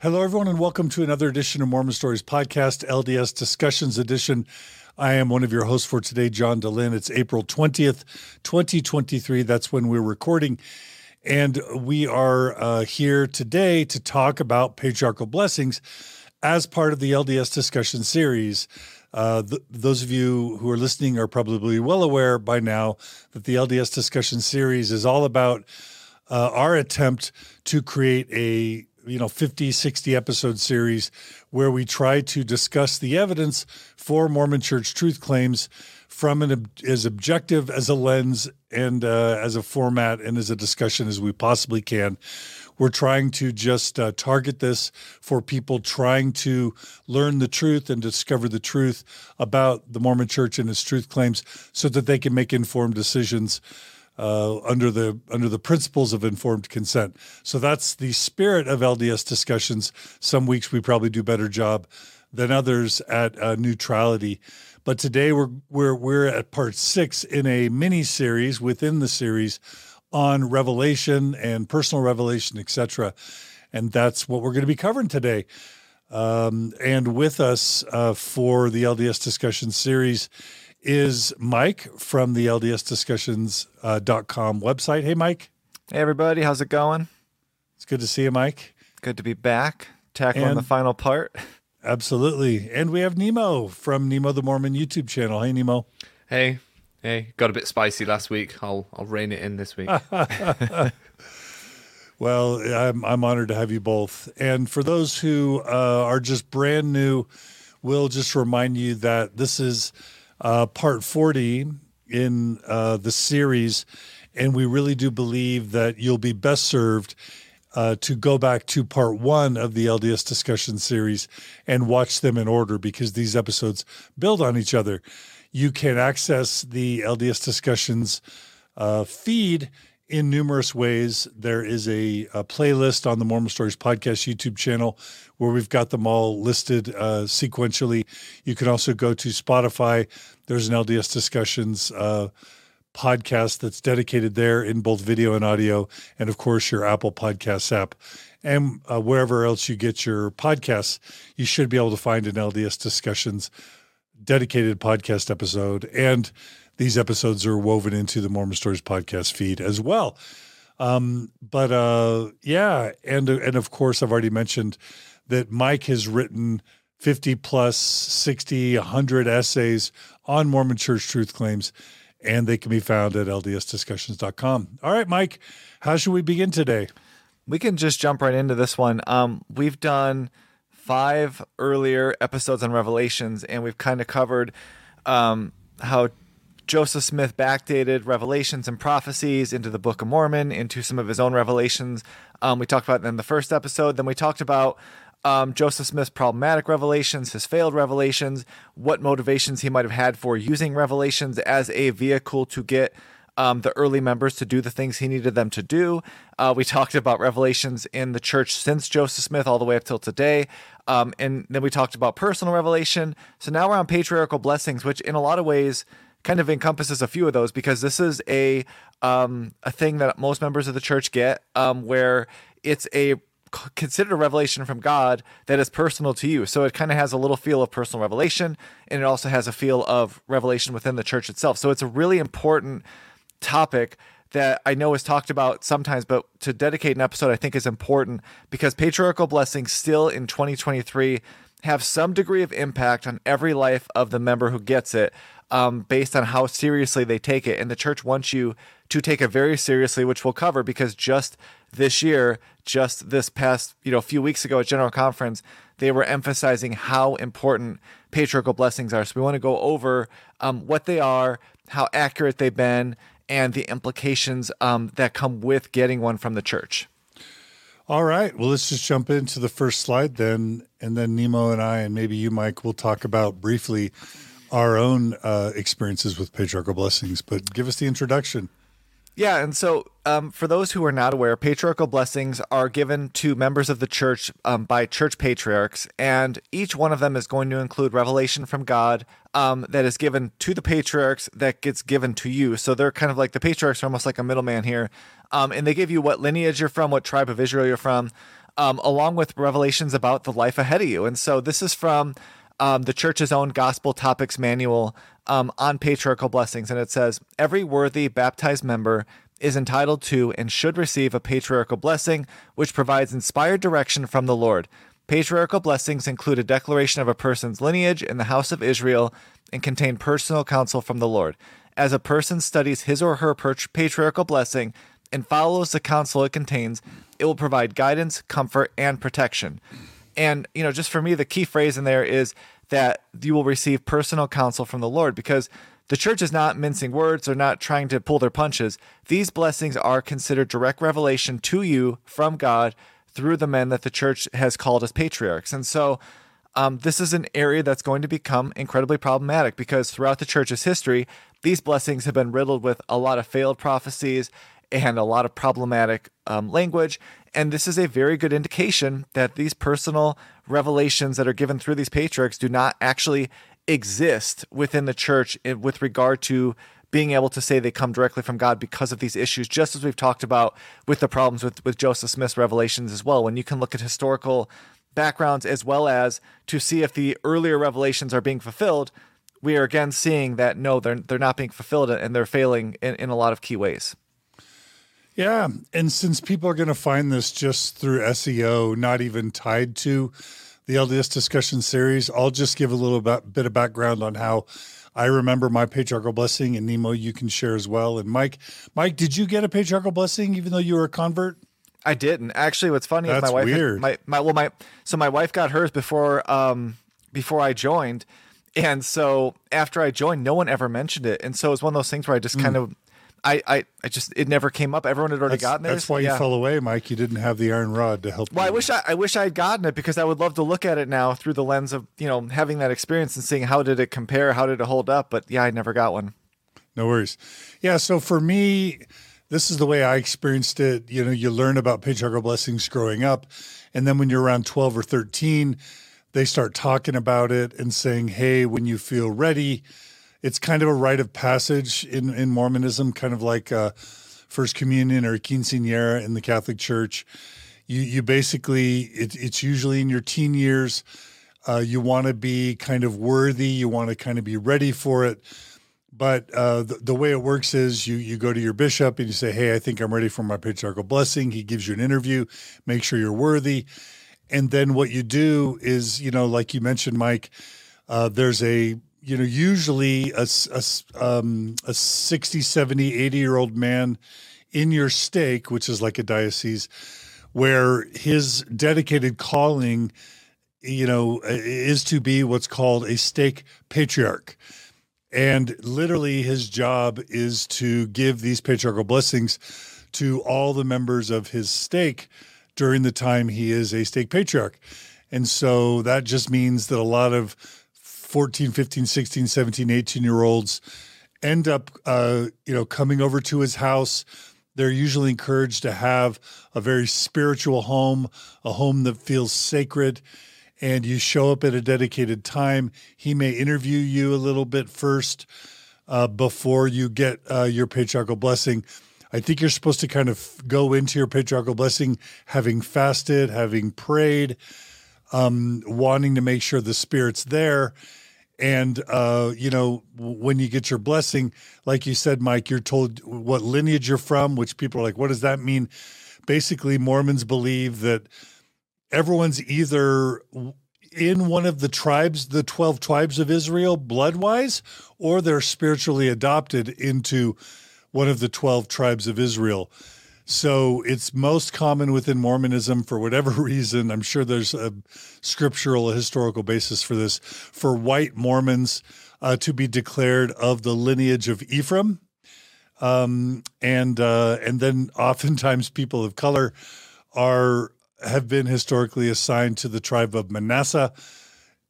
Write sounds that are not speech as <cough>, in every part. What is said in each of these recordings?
Hello, everyone, and welcome to another edition of Mormon Stories Podcast, LDS Discussions Edition. I am one of your hosts for today, John Dehlin. It's April 20th, 2023. That's when we're recording. And we are uh, here today to talk about patriarchal blessings as part of the LDS discussion series. Uh, th- those of you who are listening are probably well aware by now that the LDS discussion series is all about uh, our attempt to create a you know 50 60 episode series where we try to discuss the evidence for mormon church truth claims from an as objective as a lens and uh, as a format and as a discussion as we possibly can. We're trying to just uh, target this for people trying to learn the truth and discover the truth about the mormon church and its truth claims so that they can make informed decisions uh, under the under the principles of informed consent. So that's the spirit of LDS discussions. Some weeks we probably do better job than others at uh, neutrality. But today we're we're we're at part six in a mini series within the series on revelation and personal revelation, etc. And that's what we're going to be covering today. Um, and with us uh, for the LDS discussion series is Mike from the LDSDiscussions.com uh, website. Hey, Mike. Hey, everybody. How's it going? It's good to see you, Mike. Good to be back, tackling and the final part. Absolutely. And we have Nemo from Nemo the Mormon YouTube channel. Hey, Nemo. Hey. Hey, got a bit spicy last week. I'll I'll rein it in this week. <laughs> <laughs> well, I'm I'm honored to have you both. And for those who uh, are just brand new, we'll just remind you that this is uh, part 40 in uh, the series. And we really do believe that you'll be best served uh, to go back to part one of the LDS discussion series and watch them in order because these episodes build on each other. You can access the LDS discussions uh, feed in numerous ways. There is a, a, playlist on the Mormon Stories podcast YouTube channel where we've got them all listed uh, sequentially. You can also go to Spotify. There's an LDS discussions uh, podcast that's dedicated there in both video and audio, and of course your Apple Podcasts app. And uh, wherever else you get your podcasts, you should be able to find an LDS discussions dedicated podcast episode and these episodes are woven into the Mormon Stories podcast feed as well. Um, but uh, yeah, and and of course, I've already mentioned that Mike has written 50 plus 60, 100 essays on Mormon church truth claims, and they can be found at ldsdiscussions.com. All right, Mike, how should we begin today? We can just jump right into this one. Um, we've done five earlier episodes on Revelations, and we've kind of covered um, how Joseph Smith backdated revelations and prophecies into the Book of Mormon, into some of his own revelations. Um, we talked about in the first episode. Then we talked about um, Joseph Smith's problematic revelations, his failed revelations, what motivations he might have had for using revelations as a vehicle to get um, the early members to do the things he needed them to do. Uh, we talked about revelations in the church since Joseph Smith all the way up till today. Um, and then we talked about personal revelation. So now we're on patriarchal blessings, which in a lot of ways kind of encompasses a few of those because this is a um, a thing that most members of the church get, um, where it's a considered a revelation from God that is personal to you. So it kind of has a little feel of personal revelation, and it also has a feel of revelation within the church itself. So it's a really important topic that I know is talked about sometimes, but to dedicate an episode I think is important because patriarchal blessings still in 2023 have some degree of impact on every life of the member who gets it um, based on how seriously they take it. And the church wants you to take it very seriously, which we'll cover because just this year, just this past you know a few weeks ago at General Conference, they were emphasizing how important patriarchal blessings are. So we want to go over um, what they are, how accurate they've been, and the implications um, that come with getting one from the church. All right. Well, let's just jump into the first slide then. And then Nemo and I, and maybe you, Mike, will talk about briefly our own uh, experiences with patriarchal blessings, but give us the introduction. Yeah, and so um, for those who are not aware, patriarchal blessings are given to members of the church um, by church patriarchs, and each one of them is going to include revelation from God um, that is given to the patriarchs that gets given to you. So they're kind of like the patriarchs are almost like a middleman here, um, and they give you what lineage you're from, what tribe of Israel you're from, um, along with revelations about the life ahead of you. And so this is from um, the church's own gospel topics manual on patriarchal blessings. And it says, Every worthy baptized member is entitled to and should receive a patriarchal blessing, which provides inspired direction from the Lord. Patriarchal blessings include a declaration of a person's lineage in the house of Israel and contain personal counsel from the Lord. As a person studies his or her patriarchal blessing and follows the counsel it contains, it will provide guidance, comfort, and protection. And, you know, just for me, the key phrase in there is that you will receive personal counsel from the Lord because the church is not mincing words, they're not trying to pull their punches. These blessings are considered direct revelation to you from God through the men that the church has called as patriarchs. And so, um, this is an area that's going to become incredibly problematic because throughout the church's history, these blessings have been riddled with a lot of failed prophecies and a lot of problematic um, language. And this is a very good indication that these personal revelations that are given through these patriarchs do not actually exist within the church with regard to being able to say they come directly from God because of these issues, just as we've talked about with the problems with, with Joseph Smith's revelations as well. When you can look at historical backgrounds as well as to see if the earlier revelations are being fulfilled, we are again seeing that no, they're they're not being fulfilled and they're failing in, in a lot of key ways. Yeah. And since people are going to find this just through SEO, not even tied to the LDS discussion series, I'll just give a little bit, bit of background on how I remember my patriarchal blessing, and Nemo, you can share as well. And Mike, Mike, did you get a patriarchal blessing even though you were a convert? I didn't actually. What's funny That's is my wife, weird. my my well, my so my wife got hers before um before I joined, and so after I joined, no one ever mentioned it, and so it was one of those things where I just kind of I, I, I just it never came up. Everyone had already That's, gotten theirs. that's why Yeah. you fell away, Mike. You didn't have the iron rod to help Well, I wish I, I wish I had gotten it because I would love to look at it now through the lens of you know having that experience and seeing how did it compare, how did it hold up. But yeah, I never got one. No worries. Yeah. So for me, this is the way I experienced it. You know, you learn about patriarchal blessings growing up. And then when you're around 12 or 13, they start talking about it and saying, hey, when you feel ready, it's kind of a rite of passage in, in Mormonism, kind of like uh, First Communion or Quinceanera in the Catholic Church. You, you basically, it, it's usually in your teen years. Uh, you want to be kind of worthy. You want to kind of be ready for it. But uh, the, the way it works is you you go to your bishop and you say, "Hey, I think I'm ready for my patriarchal blessing." He gives you an interview, make sure you're worthy, and then what you do is, you know, like you mentioned, Mike, uh, there's a you know usually a, a um, a 60, 70, 80 year old man in your stake, which is like a diocese, where his dedicated calling, you know, is to be what's called a stake patriarch. And literally, his job is to give these patriarchal blessings to all the members of his stake during the time he is a stake patriarch. And so that just means that a lot of 14, 15, 16, 17, 18 year olds end up, uh, you know, coming over to his house. They're usually encouraged to have a very spiritual home, a home that feels sacred and you show up at a dedicated time. He may interview you a little bit first uh, before you get uh, your patriarchal blessing. I think you're supposed to kind of go into your patriarchal blessing having fasted, having prayed, um, wanting to make sure the spirit's there. And, uh, you know, when you get your blessing, like you said, Mike, you're told what lineage you're from, which people are like, what does that mean? Basically, Mormons believe that everyone's either in one of the tribes, the 12 tribes of Israel, blood wise, or they're spiritually adopted into one of the 12 tribes of Israel. So it's most common within Mormonism for whatever <laughs> reason. I'm sure there's a scriptural, a historical basis for this, for white Mormons uh, to be declared of the lineage of Ephraim. Um, and uh, and then <laughs> oftentimes people of color are have been historically assigned to the tribe of Manasseh,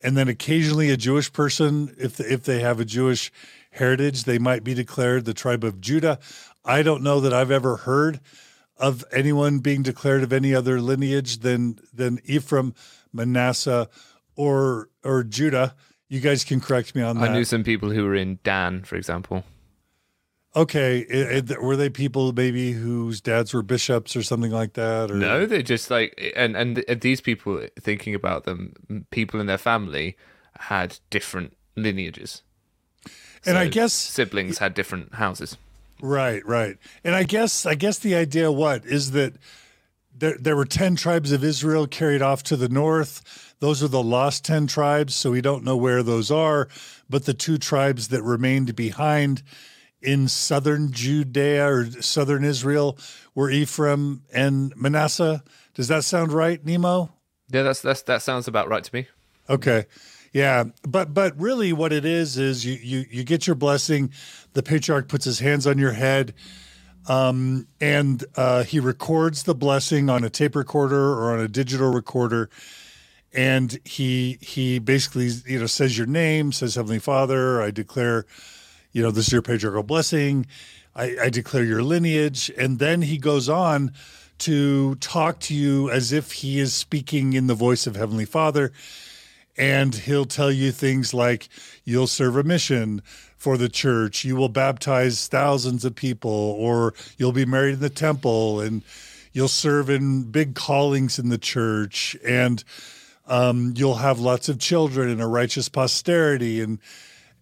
and then occasionally a Jewish person, if if they have a Jewish heritage, they might be declared the tribe of Judah. I don't know that I've ever heard of anyone being declared of any other lineage than than Ephraim, Manasseh, or or Judah. You guys can correct me on that. I knew some people who were in Dan, for example. Okay, it, it, were they people maybe whose dads were bishops or something like that? Or? No, they're just like, and and these people thinking about them, people in their family had different lineages, and so I guess siblings had different houses. Right, right, and I guess I guess the idea what is that there there were ten tribes of Israel carried off to the north. Those are the lost ten tribes, so we don't know where those are. But the two tribes that remained behind in southern Judea or southern Israel were Ephraim and Manasseh. Does that sound right, Nemo? Yeah, that's that's that sounds about right to me. Okay. Yeah, but but really what it is is you you you get your blessing, the patriarch puts his hands on your head um, and uh, he records the blessing on a tape recorder or on a digital recorder and he he basically you know says your name, says Heavenly Father, I declare you know, this is your patriarchal blessing. I, I declare your lineage. And then he goes on to talk to you as if he is speaking in the voice of Heavenly Father. And he'll tell you things like, you'll serve a mission for the church, you will baptize thousands of people, or you'll be married in the temple, and you'll serve in big callings in the church, and um, you'll have lots of children and a righteous posterity. And,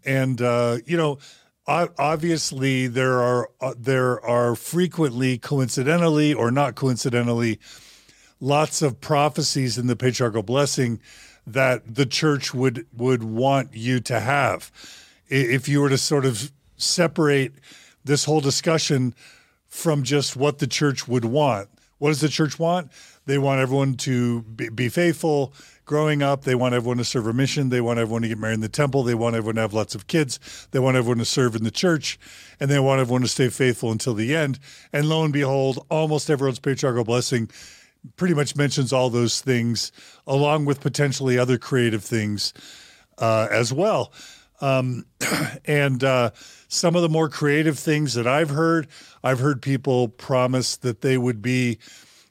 and uh, you know, obviously there are uh, there are frequently coincidentally or not coincidentally lots of prophecies in the patriarchal blessing that the church would would want you to have if you were to sort of separate this whole discussion from just what the church would want what does the church want they want everyone to be, be faithful growing up. They want everyone to serve a mission. They want everyone to get married in the temple. They want everyone to have lots of kids. They want everyone to serve in the church. And they want everyone to stay faithful until the end. And lo and behold, almost everyone's patriarchal blessing pretty much mentions all those things, along with potentially other creative things uh, as well. Um, <clears throat> and uh, some of the more creative things that I've heard, I've heard people promise that they would be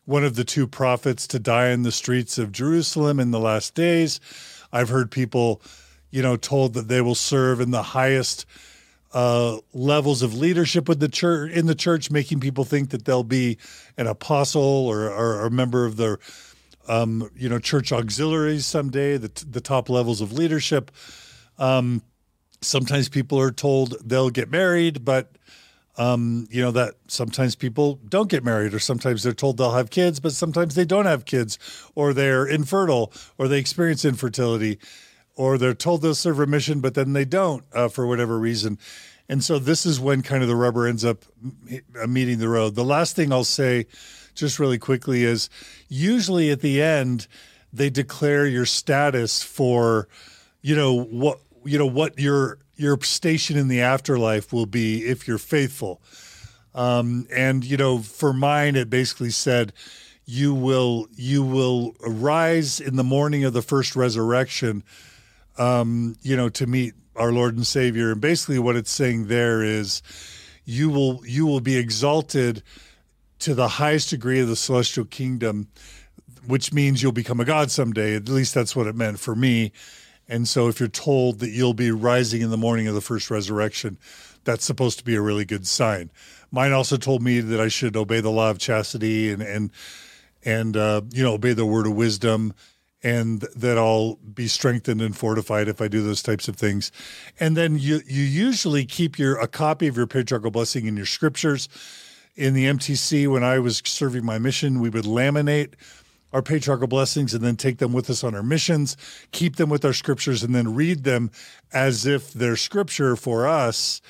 one of the two prophets to die in the streets of Jerusalem in the last days. I've heard people, you know, told that they will serve in the highest uh, levels of leadership with the church in the church, making people think that they'll be an apostle or, or a member of the, um, you know, church auxiliaries someday. The the top levels of leadership. Um, sometimes people are told they'll get married, but um, you know that sometimes people don't get married or sometimes they're told they'll have kids but sometimes they don't have kids or they're infertile or they experience infertility or they're told they'll serve a mission but then they don't uh, for whatever reason. And so this is when kind of the rubber ends up uh, meeting the road. The last thing i'll say just really quickly is usually at the end they declare your status for you know what you know what your your station in the afterlife will be if you're faithful. Um, and you know, for mine, it basically said, "You will you will rise in the morning of the first resurrection." Um, you know, to meet our Lord and Savior. And basically, what it's saying there is, you will you will be exalted to the highest degree of the celestial kingdom, which means you'll become a god someday. At least that's what it meant for me. And so if you're told that you'll be rising in the morning of the first resurrection, that's supposed to be a really good sign. Mine also told me that I should obey the law of chastity and and and uh, you know obey the word of wisdom, and that I'll be strengthened and fortified if I do those types of things. And then you you usually keep your a copy of your patriarchal blessing in your scriptures. In the MTC, when I was serving my mission, we would laminate our patriarchal blessings and then take them with us on our missions, keep them with our scriptures, and then read them as if they're scripture for us.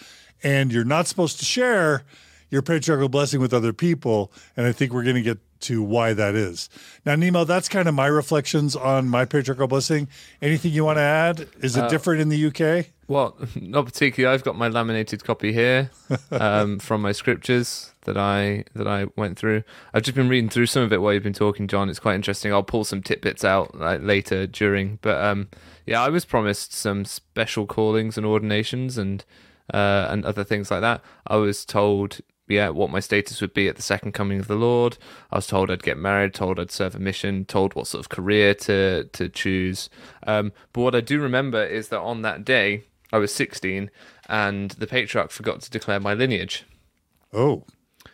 And you're not supposed to share your patriarchal blessing with other people. And I think we're going to get to why that is. Now, Nemo, that's kind of my reflections on my patriarchal blessing. Anything you want to add? Is it uh, different in the UK? Well, <laughs> not particularly. I've got my laminated copy here <laughs> um, from my scriptures that I that I went through. I've just been reading through some of it while you've been talking, John. It's quite interesting. I'll pull some tidbits out like, later during, but um, yeah, I was promised some special callings and ordinations and uh, and other things like that. I was told, yeah, what my status would be at the second coming of the Lord. I was told I'd get married, told I'd serve a mission, told what sort of career to to choose. Um, but what I do remember is that on that day I was 16, and the patriarch forgot to declare my lineage. Oh,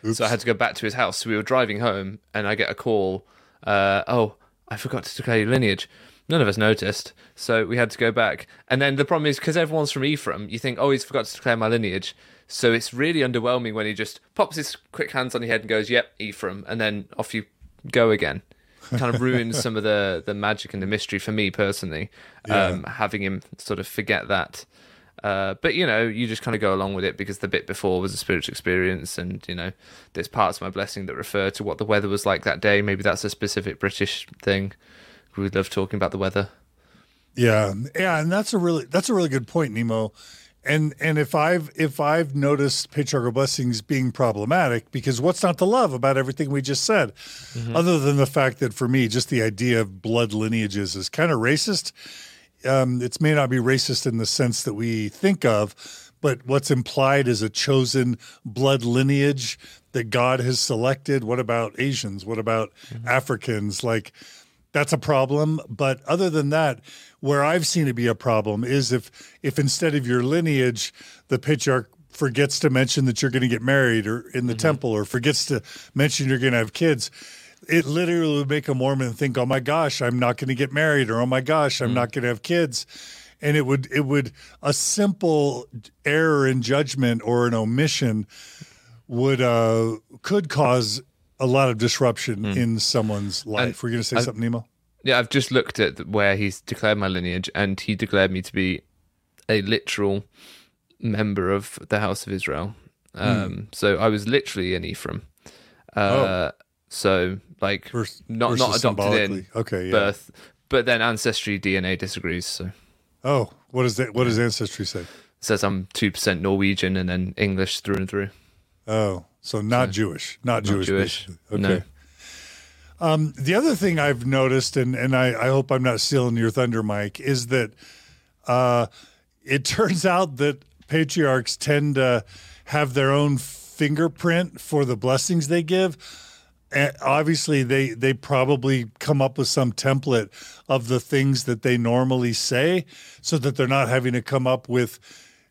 oops. So I had to go back to his house. So we were driving home, and I get a call. Uh, oh, I forgot to declare your lineage. None of us noticed, so we had to go back. And then the problem is because everyone's from Ephraim, you think, oh, he's forgot to declare my lineage. So it's really underwhelming when he just pops his quick hands on your head and goes, "Yep, Ephraim," and then off you go again. Kind of ruins some of the the magic and the mystery for me personally. Um, having him sort of forget that. Uh, but you know, you just kind of go along with it because the bit before was a spiritual experience, and you know, there's parts of my blessing that refer to what the weather was like that day. Maybe that's a specific British thing. We love talking about the weather. Yeah, yeah, and that's a really that's a really good point, Nemo. And and if I've if I've noticed patriarchal blessings being problematic, because what's not to love about everything we just said, other than the fact that for me, just the idea of blood lineages is kind of racist. Um, it may not be racist in the sense that we think of, but what's implied is a chosen blood lineage that God has selected. What about Asians? What about Africans? Like that's a problem. But other than that, where I've seen it be a problem is if if instead of your lineage, the patriarch forgets to mention that you're going to get married or in the mm-hmm. temple or forgets to mention you're going to have kids. It literally would make a Mormon think, "Oh my gosh, I'm not going to get married," or "Oh my gosh, I'm mm. not going to have kids." And it would it would a simple error in judgment or an omission would uh could cause a lot of disruption mm. in someone's life. We're going to say something, Nemo. Yeah, I've just looked at where he's declared my lineage, and he declared me to be a literal member of the House of Israel. Um, So I was literally an Ephraim. Uh, So like Vers- not not adopted in. Okay, yeah. birth, but then ancestry DNA disagrees. So Oh, what is that? What does ancestry say? It says I'm two percent Norwegian and then English through and through. Oh, so not Jewish, not, Jewish. Jewish. basically. No. Um, the other thing I've noticed, and and I, I hope I'm not stealing your thunder, Mike, is that uh, it <laughs> turns out that patriarchs tend to have their own fingerprint for the blessings they give. And obviously, they they probably come up with some template of the things that they normally say, so that they're not having to come up with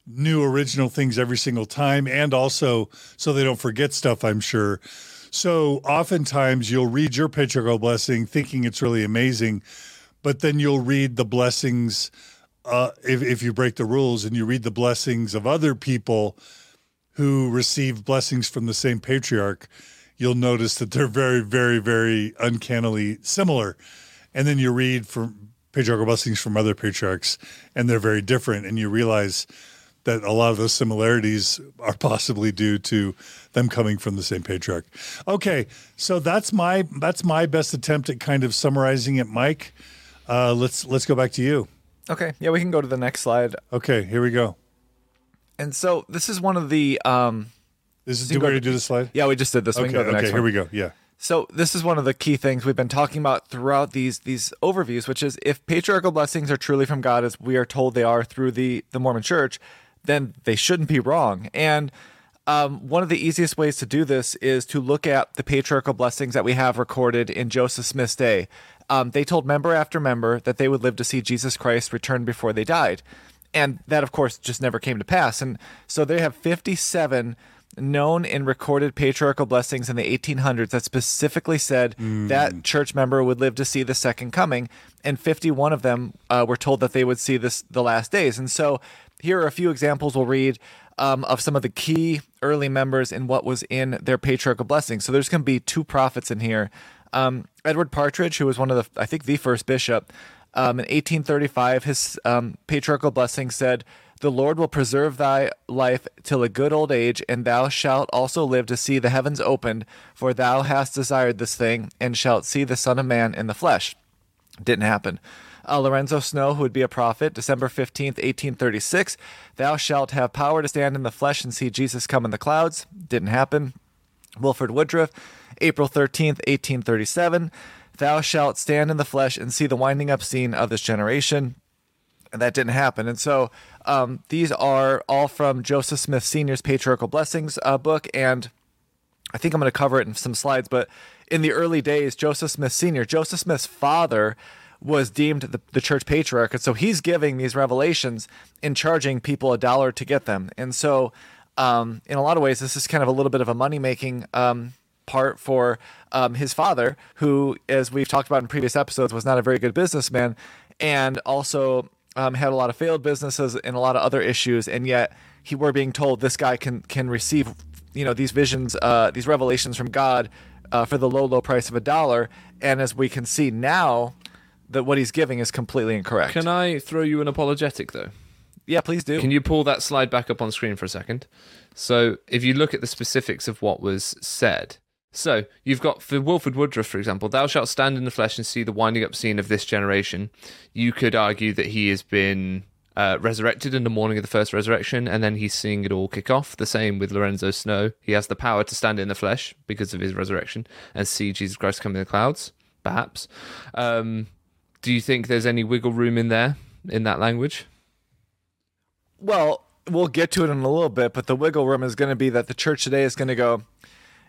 new original things every single time, and also so they don't forget stuff. I'm sure. So oftentimes you'll read your patriarchal blessing thinking it's really amazing, but then you'll read the blessings uh, if, if you break the rules and you read the blessings of other people who receive blessings from the same patriarch, you'll notice that they're very, very, very uncannily similar. And then you read from patriarchal blessings from other patriarchs and they're very different. And you realize that a lot of those similarities are possibly due to them coming from the same patriarch. Okay, so that's my that's my best attempt at kind of summarizing it, Mike. Uh, let's let's go back to you. Okay, yeah, we can go to the next slide. Okay, here we go. And so this is one of the um This is do we to- already do the slide? yeah, we just did this. Okay, can go to the okay, next here we go. Yeah. So this is one of the key things we've been talking about throughout these these overviews, which is if patriarchal blessings are truly from God, as we are told they are through the the Mormon Church, then they shouldn't be wrong. And um, one of the easiest ways to do this is to look at the patriarchal blessings that we have recorded in Joseph Smith's day. Um, they told member after member that they would live to see Jesus Christ return before they died. And that, of course, just never came to pass. And so they have 57 known and recorded patriarchal blessings in the 1800s that specifically said that church member would live to see the second coming. And 51 of them uh, were told that they would see this the last days. And so here are a few examples we'll read um, of some of the key early members and what was in their patriarchal blessings. So there's going to be two prophets in here. Um, Edward Partridge, who was one of the, I think, the first bishop, um, in 1835, his um, patriarchal blessing said, The Lord will preserve thy life till a good old age, and thou shalt also live to see the heavens opened, for thou hast desired this thing, and shalt see the Son of Man in the flesh. Didn't happen. Uh, Lorenzo Snow, who would be a prophet, December 15th, 1836. Thou shalt have power to stand in the flesh and see Jesus come in the clouds. Didn't happen. Wilford Woodruff, April 13th, 1837. Thou shalt stand in the flesh and see the winding up scene of this generation. And that didn't happen. And so um, these are all from Joseph Smith Sr.'s Patriarchal Blessings uh, book. And I think I'm going to cover it in some slides, but in the early days, Joseph Smith Sr., Joseph Smith's father, was deemed the, the church patriarch. And so he's giving these revelations and charging people a dollar to get them. And so, um, in a lot of ways, this is kind of a little bit of a money making um, part for um, his father, who, as we've talked about in previous episodes, was not a very good businessman and also um, had a lot of failed businesses and a lot of other issues. And yet, he were being told this guy can can receive, you know, these visions, uh, these revelations from God uh, for the low, low price of a dollar. And as we can see now, that what he's giving is completely incorrect. Can I throw you an apologetic though? yeah, please do. Can you pull that slide back up on screen for a second? So, if you look at the specifics of what was said, so you've got for Wilford Woodruff, for example, thou shalt stand in the flesh and see the winding up scene of this generation. You could argue that he has been uh, resurrected in the morning of the first resurrection, and then he's seeing it all kick off. The same with Lorenzo Snow. He has the power to stand in the flesh because of his resurrection and see Jesus Christ come in the clouds, perhaps. Um, do you think there's any wiggle room in there in that language? Well, we'll get to it in a little bit, but the wiggle room is going to be that the church today is going to go.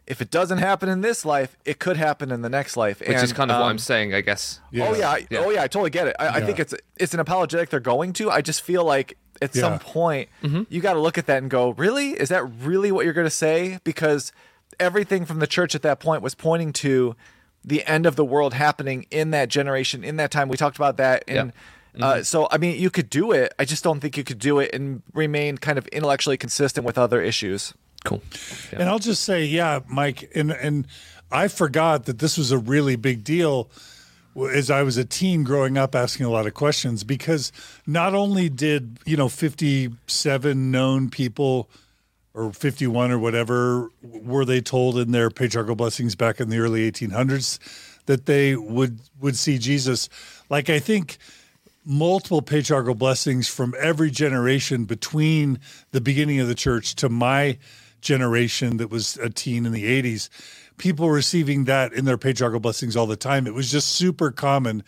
If it doesn't happen in this life, it could happen in the next life. Which is kind of what I'm saying, I guess. Oh yeah, Yeah. oh yeah, I totally get it. I, I think it's it's an apologetic they're going to. I just feel like at Yeah. some point Mm-hmm. you got to look at that and go, really? Is that really what you're going to say? Because everything from the church at that point was pointing to the end of the world happening in that generation, in that time. We talked about that. And Mm-hmm. uh, so, I mean, you could do it. I just don't think you could do it and remain kind of intellectually consistent with other issues. Cool. And I'll just say, yeah, Mike, and and I forgot that this was a really big deal as I was a teen growing up asking a lot of questions because not only did, you know, 57 known people or 51 or whatever were they told in their patriarchal blessings back in the early 1800s that they would would see Jesus like I think multiple patriarchal blessings from every generation between the beginning of the church to my generation that was a teen in the 80s people receiving that in their patriarchal blessings all the time it was just super common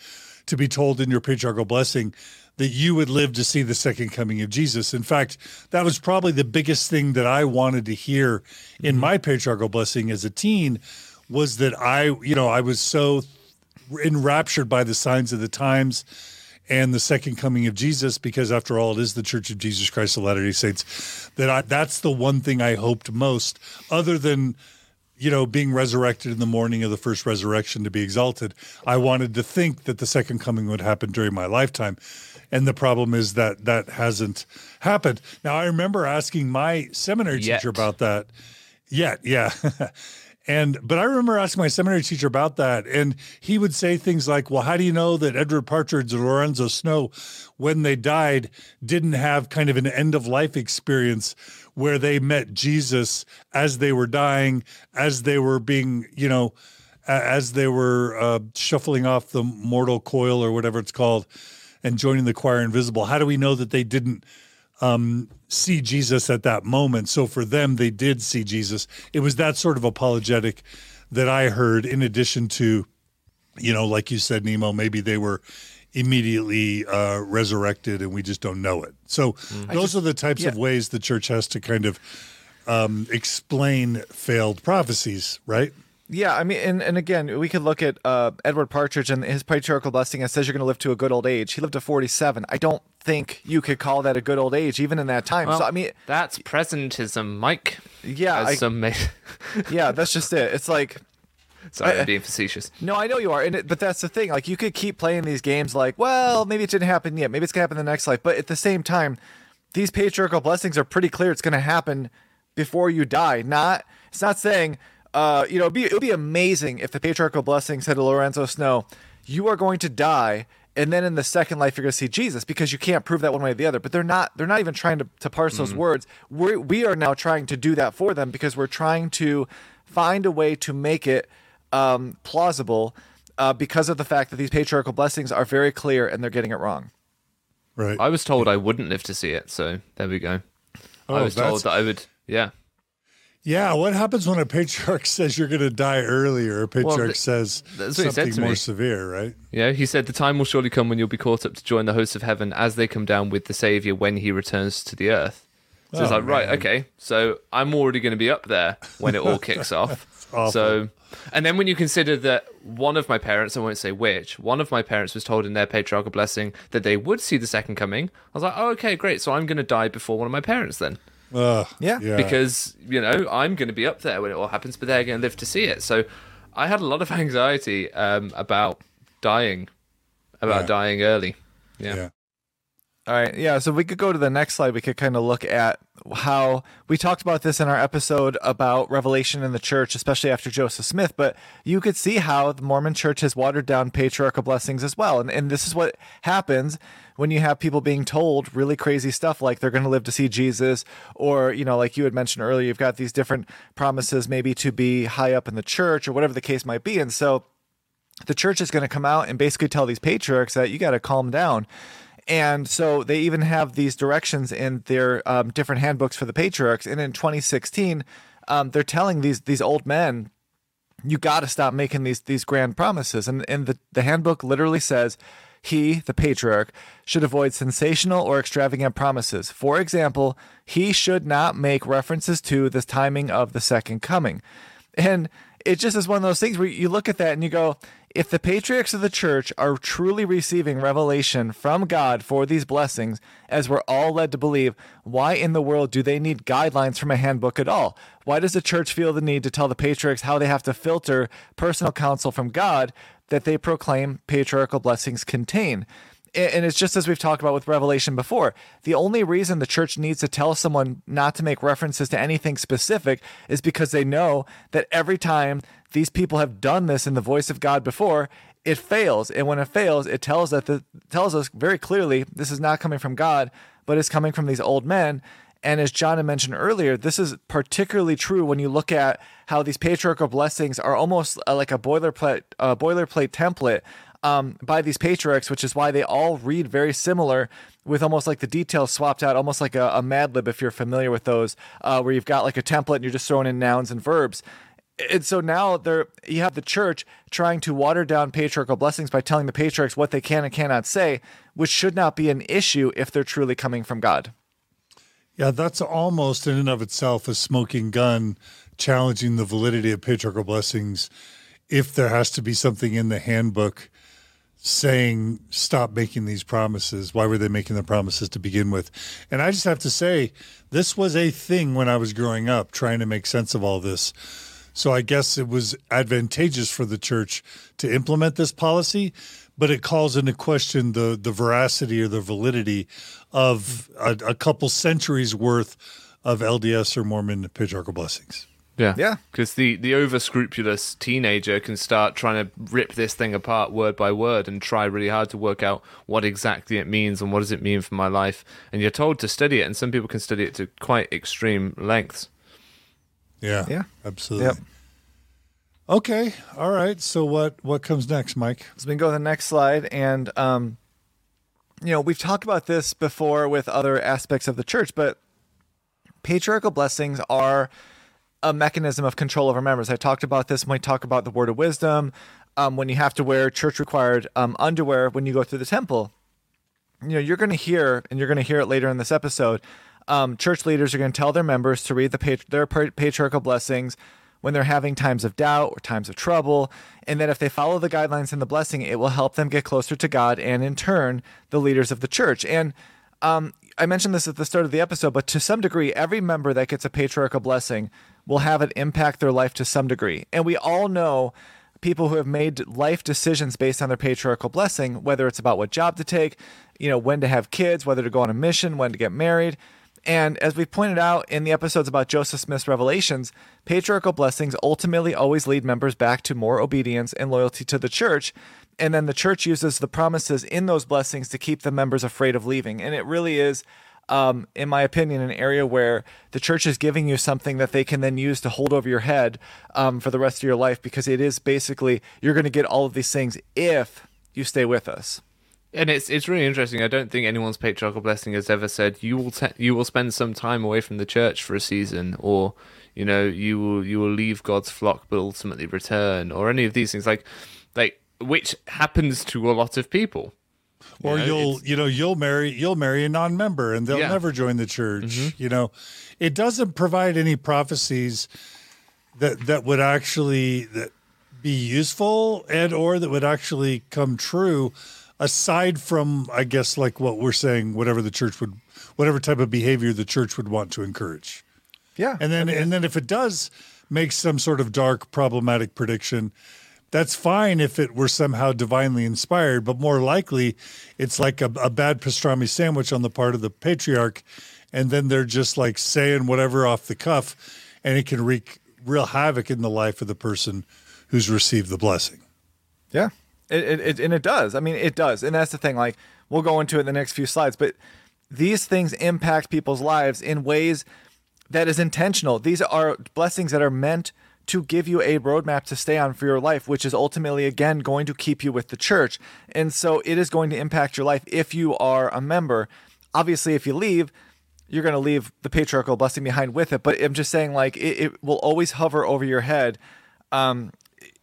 to be told in your patriarchal blessing that you would live to see the second coming of Jesus. In fact, that was probably the biggest thing that I wanted to hear in mm-hmm. my patriarchal blessing as a teen was that I, you know, I was so enraptured by the signs of the times and the second coming of Jesus, because after all, it is the Church of Jesus Christ of Latter-day Saints. That I, that's the one thing I hoped most, other than you know being resurrected in the morning of the first resurrection to be exalted. I wanted to think that the second coming would happen during my lifetime, and the problem is that that hasn't happened. Now I remember asking my seminary Yet. teacher about that. Yet, yeah. <laughs> And but I remember asking my seminary teacher about that, and he would say things like, "Well, how do you know that Edward Partridge and Lorenzo Snow, when they died, didn't have kind of an end of life experience where they met Jesus as they were dying, as they were being, you know, as they were uh, shuffling off the mortal coil or whatever it's called, and joining the choir invisible? How do we know that they didn't?" Um, see Jesus at that moment. So for them, they did see Jesus. It was that sort of apologetic that I heard, in addition to, you know, like you said, Nemo, maybe they were immediately uh, resurrected and we just don't know it. So those are the types of ways the church has to kind of um, explain failed prophecies, right? Yeah, I mean, and, and again, we could look at uh, Edward Partridge and his patriarchal blessing. It says you're going to live to a good old age. He lived to 47. I don't think you could call that a good old age, even in that time. so I mean, that's presentism, Mike. yeah, I, may. <laughs> yeah, that's just it. It's like, Sorry, I- I'm being facetious. no, I know you are, and it, but that's the thing. Like, you could keep playing these games, like, well, maybe it didn't happen yet. Maybe it's gonna happen in the next life. But at the same time, these patriarchal blessings are pretty clear. It's gonna happen before you die. Not, it's not saying, uh, you know, it'd be, it would be amazing if the patriarchal blessing said to Lorenzo Snow, you are going to die. And then in the second life, you're going to see Jesus because you can't prove that one way or the other. But they're not. They're not even trying to, to parse those words. We we are now trying to do that for them because we're trying to find a way to make it um, plausible uh, because of the fact that these patriarchal blessings are very clear and they're getting it wrong. Right. I was told I wouldn't live to see it, so there we go. I Oh, was told that I would. Yeah. Yeah, what happens when a patriarch <laughs> says you're going to die earlier? A patriarch th- says that's what he said something more me. severe, right? Yeah, he said, The time will surely come when you'll be caught up to join the hosts of heaven as they come down with the Saviour when he returns to the earth. So it's Oh, like, right, okay, so I'm already going to be up there when it all <laughs> kicks off. So, and then when you consider that one of my parents, I won't say which, one of my parents was told in their patriarchal blessing that they would see the second coming. I was like, oh, okay, great. So I'm going to die before one of my parents then. Ugh, Yeah. Because, you know, I'm going to be up there when it all happens, but they're going to live to see it. So I had a lot of <laughs> anxiety um, about dying, about Yeah. dying early. Yeah. yeah. All right. Yeah. So we could go to the next slide. We could kind of look at how we talked about this in our episode about Revelation in the church, especially after Joseph Smith. But you could see how the Mormon church has watered down patriarchal blessings as well. And, and this is what happens when you have people being told really crazy stuff like they're going to live to see Jesus, or, you know, like you had mentioned earlier, you've got these different promises maybe to be high up in the church or whatever the case might be. And so the church is going to come out and basically tell these patriarchs that you got to calm down. And so they even have these directions in their um, different handbooks for the patriarchs. And in 2016, um, they're telling these these old men, you got to stop making these these grand promises. And and the the handbook literally says. He, the patriarch, should avoid sensational or extravagant promises. For example, he should not make references to the timing of the second coming. And it just is one of those things where you look at that and you go, if the patriarchs of the church are truly receiving revelation from God for these blessings, as we're all led to believe, why in the world do they need guidelines from a handbook at all? Why does the church feel the need to tell the patriarchs how they have to filter personal counsel from God that they proclaim patriarchal blessings contain? and it's just as we've talked about with Revelation before. The only reason the church needs to tell someone not to make references to anything specific is because they know that every time these people have done this in the voice of God before, it fails. And when it fails, it tells that the tells us very clearly this is not coming from God, but it's coming from these old men. And as John had mentioned earlier, this is particularly true when you look at how these patriarchal blessings are almost uh, like a boilerplate boilerplate template um, by these patriarchs, which is why they all read very similar, with almost like the details swapped out, almost like a, a Mad Lib if you're familiar with those, uh, where you've got like a template and you're just throwing in nouns and verbs. And so now there you have the church trying to water down patriarchal blessings by telling the patriarchs what they can and cannot say, which should not be an issue if they're truly coming from God. Yeah, that's almost in and of itself a smoking gun challenging the validity of patriarchal blessings if there has to be something in the handbook saying stop making these promises. Why were they making the promises to begin with? And I just have to say, this was a thing when I was growing up trying to make sense of all this. So I guess it was advantageous for the church to implement this policy, but it calls into question the the veracity or the validity of a, a couple centuries worth of LDS or Mormon patriarchal blessings. Yeah. Yeah. Because the, the over scrupulous teenager can start trying to rip this thing apart word by word and try really hard to work out what exactly it means and what does it mean for my life. And you're told to study it, and some people can study it to quite extreme lengths. Yeah, Yeah. absolutely. Yep. Okay, all right. So what what comes next, Mike? So we can go to the next slide. And, um, you know, we've talked about this before with other aspects of the church, but patriarchal blessings are a mechanism of control over members. I talked about this when we talk about the word of wisdom, um, when you have to wear church required um, underwear when you go through the temple. You know, you're going to hear, and you're going to hear it later in this episode. Um, church leaders are going to tell their members to read the pat- their patriarchal blessings when they're having times of doubt or times of trouble, and that if they follow the guidelines in the blessing, it will help them get closer to God and, in turn, the leaders of the church. And um, I mentioned this at the start of the episode, but to some degree, every member that gets a patriarchal blessing will have it impact their life to some degree. And we all know people who have made life decisions based on their patriarchal blessing, whether it's about what job to take, you know, when to have kids, whether to go on a mission, when to get married. And as we pointed out in the episodes about Joseph Smith's revelations, patriarchal blessings ultimately always lead members back to more obedience and loyalty to the church. And then the church uses the promises in those blessings to keep the members afraid of leaving. And it really is, um, in my opinion, an area where the church is giving you something that they can then use to hold over your head um, for the rest of your life because it is basically you're going to get all of these things if you stay with us. And it's it's really interesting. I don't think anyone's patriarchal blessing has ever said you will te- you will spend some time away from the church for a season, or you know you will you will leave God's flock but ultimately return, or any of these things like like which happens to a lot of people. or know, you'll you know you'll marry you'll marry a non-member and they'll Yeah. Mm-hmm. never join the church you know it doesn't provide any prophecies that that would actually that be useful and or that would actually come true aside from i guess like what we're saying whatever the church would whatever type of behavior the church would want to encourage Yeah. and then and then if it does make some sort of dark problematic prediction, that's fine if it were somehow divinely inspired, but more likely it's like a, a bad pastrami sandwich on the part of the patriarch, and then they're just like saying whatever off the cuff, and it can wreak real havoc in the life of the person who's received the blessing. Yeah, it, it, and it does. I mean, it does, and that's the thing. Like we'll go into it in the next few slides, but these things impact people's lives in ways that is intentional. These are blessings that are meant to give you a roadmap to stay on for your life, which is ultimately again going to keep you with the church. And so it is going to impact your life if you are a member. Obviously, if you leave, you're going to leave the patriarchal blessing behind with it. But I'm just saying, like, it, it will always hover over your head. Um,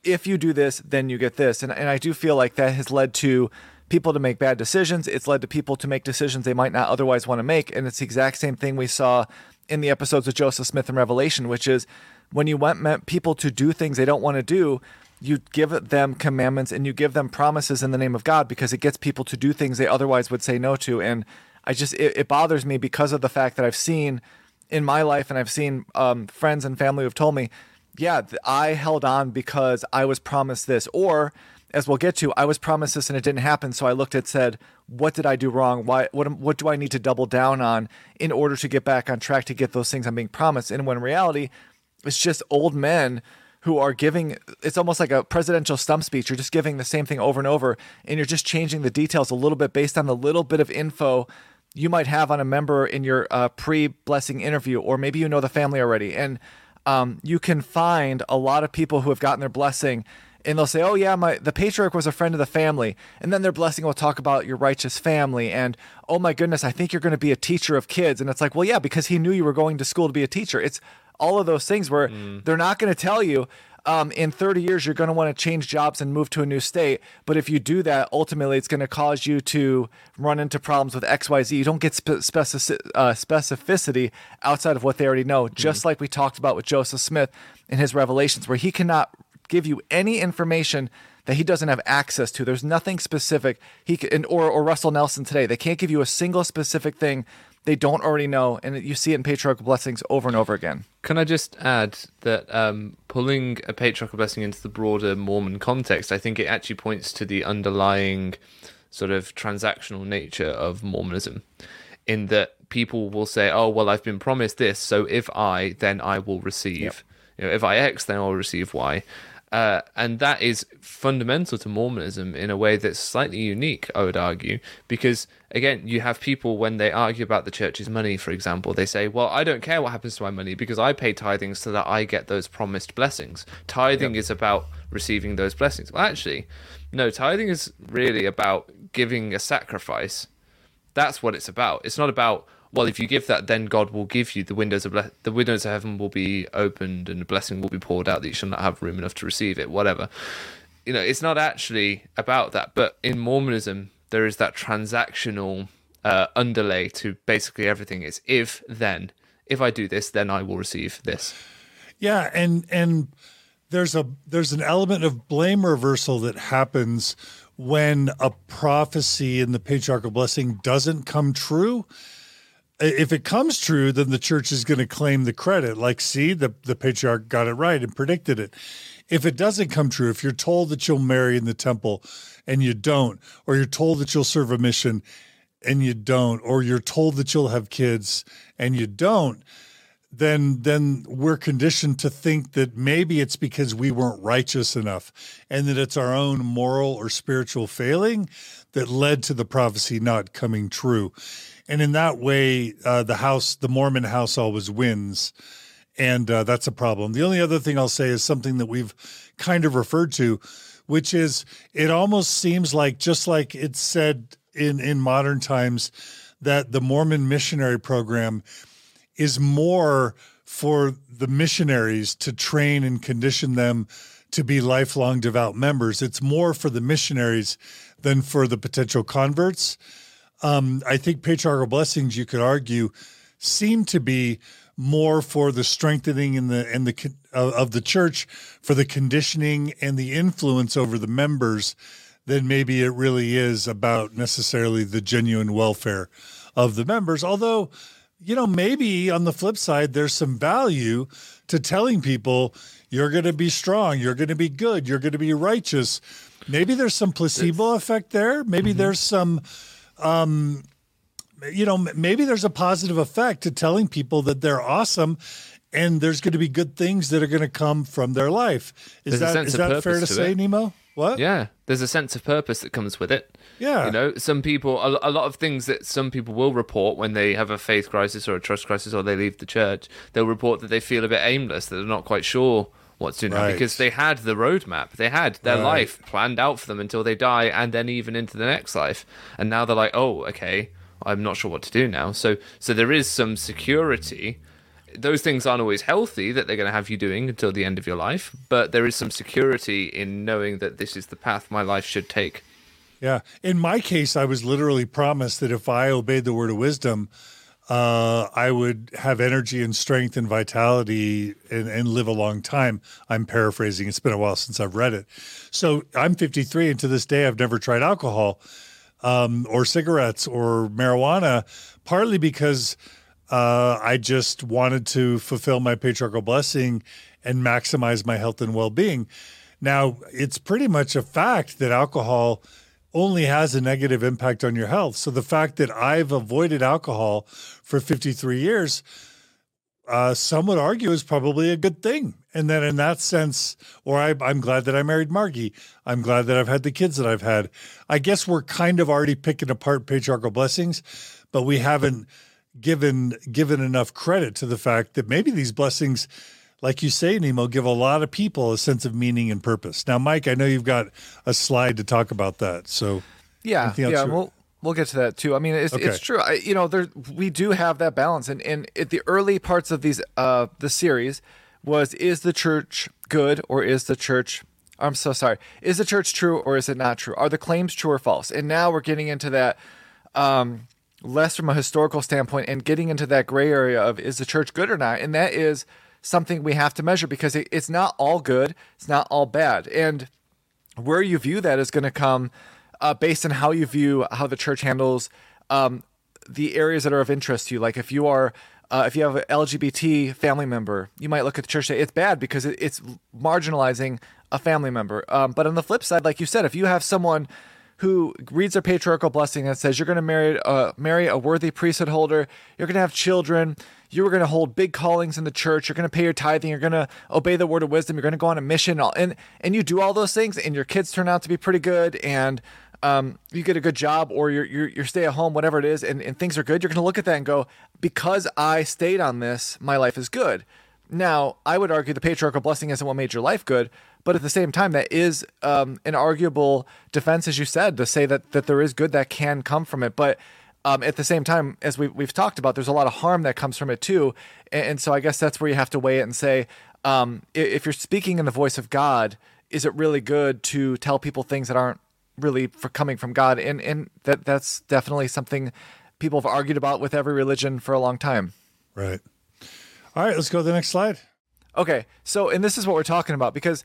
if you do this, then you get this. And, and I do feel like that has led to people to make bad decisions. It's led to people to make decisions they might not otherwise want to make. And it's the exact same thing we saw in the episodes of Joseph Smith and Revelation, which is when you want people to do things they don't want to do, you give them commandments and you give them promises in the name of God because it gets people to do things they otherwise would say no to. And I just, it, it bothers me because of the fact that I've seen in my life and I've seen um, friends and family who've told me, yeah, I held on because I was promised this. Or, as we'll get to, I was promised this and it didn't happen. So I looked at said, what did I do wrong? Why? What? What do I need to double down on in order to get back on track to get those things I'm being promised? And when in reality, it's just old men who are giving. It's almost like a presidential stump speech. You're just giving the same thing over and over, and you're just changing the details a little bit based on the little bit of info you might have on a member in your uh, pre-blessing interview, or maybe you know the family already, and um, you can find a lot of people who have gotten their blessing, and they'll say, "Oh yeah, my the patriarch was a friend of the family," and then their blessing will talk about your righteous family, and oh my goodness, I think you're going to be a teacher of kids, and it's like, well, yeah, because he knew you were going to school to be a teacher. It's all of those things where they're not going to tell you um, in 30 years you're going to want to change jobs and move to a new state but if you do that ultimately it's going to cause you to run into problems with xyz you don't get spe- specific, uh, specificity outside of what they already know just like we talked about with joseph smith in his revelations where he cannot give you any information that he doesn't have access to. There's nothing specific. He can, or, or russell nelson today they can't give you a single specific thing they don't already know and you see it in patriarchal blessings over and over again Can I just add that um, pulling a patriarchal blessing into the broader Mormon context, I think it actually points to the underlying sort of transactional nature of Mormonism, in that people will say, "Oh, well, I've been promised this, so if I, then I will receive. You know, if I X, then I'll receive Y." Uh, and that is fundamental to Mormonism in a way that's slightly unique, I would argue, because again, you have people when they argue about the church's money, for example, they say, Well, I don't care what happens to my money because I pay tithing so that I get those promised blessings. Tithing is about receiving those blessings. Well, actually, no, tithing is really about giving a sacrifice. That's what it's about. It's not about well, if you give that, then God will give you the windows of ble- the windows of heaven will be opened and a blessing will be poured out that you shall not have room enough to receive it. Whatever, you know, it's not actually about that. But in Mormonism, there is that transactional uh, underlay to basically everything. It's if then, if I do this, then I will receive this. Yeah, and and there's a there's an element of blame reversal that happens when a prophecy in the patriarchal blessing doesn't come true. If it comes true, then the church is going to claim the credit. Like, see, the, the patriarch got it right and predicted it. If it doesn't come true, if you're told that you'll marry in the temple and you don't, or you're told that you'll serve a mission and you don't, or you're told that you'll have kids and you don't, then then we're conditioned to think that maybe it's because we weren't righteous enough and that it's our own moral or spiritual failing that led to the prophecy not coming true. And in that way uh, the house the mormon house always wins. And uh, that's a problem. The only other thing i'll say is something that we've kind of referred to which is it almost seems like just like it's said in in modern times that the mormon missionary program is more for the missionaries to train and condition them to be lifelong devout members. It's more for the missionaries than for the potential converts. Um, I think patriarchal blessings, you could argue, seem to be more for the strengthening in the and the of the church, for the conditioning and the influence over the members, than maybe it really is about necessarily the genuine welfare of the members. Although, you know, maybe on the flip side, there's some value to telling people you're going to be strong, you're going to be good, you're going to be righteous. Maybe there's some placebo effect there. Maybe mm-hmm. there's some, um, you know, maybe there's a positive effect to telling people that they're awesome and there's going to be good things that are going to come from their life. Is there's that is that fair to, to say, it. Nemo? What? Yeah, there's a sense of purpose that comes with it. Yeah. You know, some people, a, a, lot of things that some people will report when they have a faith crisis or a trust crisis or they leave the church, they'll report that they feel a bit aimless, that they're not quite sure what's to do right. because they had the roadmap. They had their right. life planned out for them until they die and then even into the next life. And now they're like, oh, okay, I'm not sure what to do now. So, so there is some security those things aren't always healthy that they're going to have you doing until the end of your life, but there is some security in knowing that this is the path my life should take. Yeah. In my case, I was literally promised that if I obeyed the word of wisdom, uh, I would have energy and strength and vitality and, and, live a long time. I'm paraphrasing. It's been a while since I've read it. So I'm 53, and to this day, I've never tried alcohol um, or cigarettes or marijuana, partly because uh, I just wanted to fulfill my patriarchal blessing and maximize my health and well being. Now, it's pretty much a fact that alcohol only has a negative impact on your health. So the fact that I've avoided alcohol for 53 years, uh, some would argue is probably a good thing. And then in that sense, or I, I'm glad that I married Margie. I'm glad that I've had the kids that I've had. I guess we're kind of already picking apart patriarchal blessings, but we haven't given given enough credit to the fact that maybe these blessings like you say nemo give a lot of people a sense of meaning and purpose. Now mike i know you've got a slide to talk about that so yeah yeah we'll we'll get to that too. I mean it's, okay. it's true. I, you know there we do have that balance and and at the early parts of these uh the series was is the church good or is the church i'm so sorry is the church true or is it not true? Are the claims true or false? And now we're getting into that um less from a historical standpoint and getting into that gray area of is the church good or not and that is something we have to measure because it, it's not all good it's not all bad and where you view that is going to come uh, based on how you view how the church handles um, the areas that are of interest to you like if you are uh, if you have an LGBT family member, you might look at the church say it's bad because it, it's marginalizing a family member. Um, but on the flip side, like you said, if you have someone who reads a patriarchal blessing and says you're going to marry uh, marry a worthy priesthood holder, you're going to have children, you are going to hold big callings in the church, you're going to pay your tithing, you're going to obey the word of wisdom, you're going to go on a mission, and and you do all those things, and your kids turn out to be pretty good, and um, you get a good job, or you're you're, you're stay at home, whatever it is, and, and things are good. You're going to look at that and go, because I stayed on this, my life is good. Now, I would argue the patriarchal blessing isn't what made your life good, but at the same time, that is um, an arguable defense, as you said, to say that that there is good that can come from it. But um, at the same time, as we, we've talked about, there's a lot of harm that comes from it too. And, and so I guess that's where you have to weigh it and say, um, if you're speaking in the voice of God, is it really good to tell people things that aren't really for coming from God? And and that that's definitely something people have argued about with every religion for a long time. Right. All right, let's go to the next slide. Okay, so and this is what we're talking about because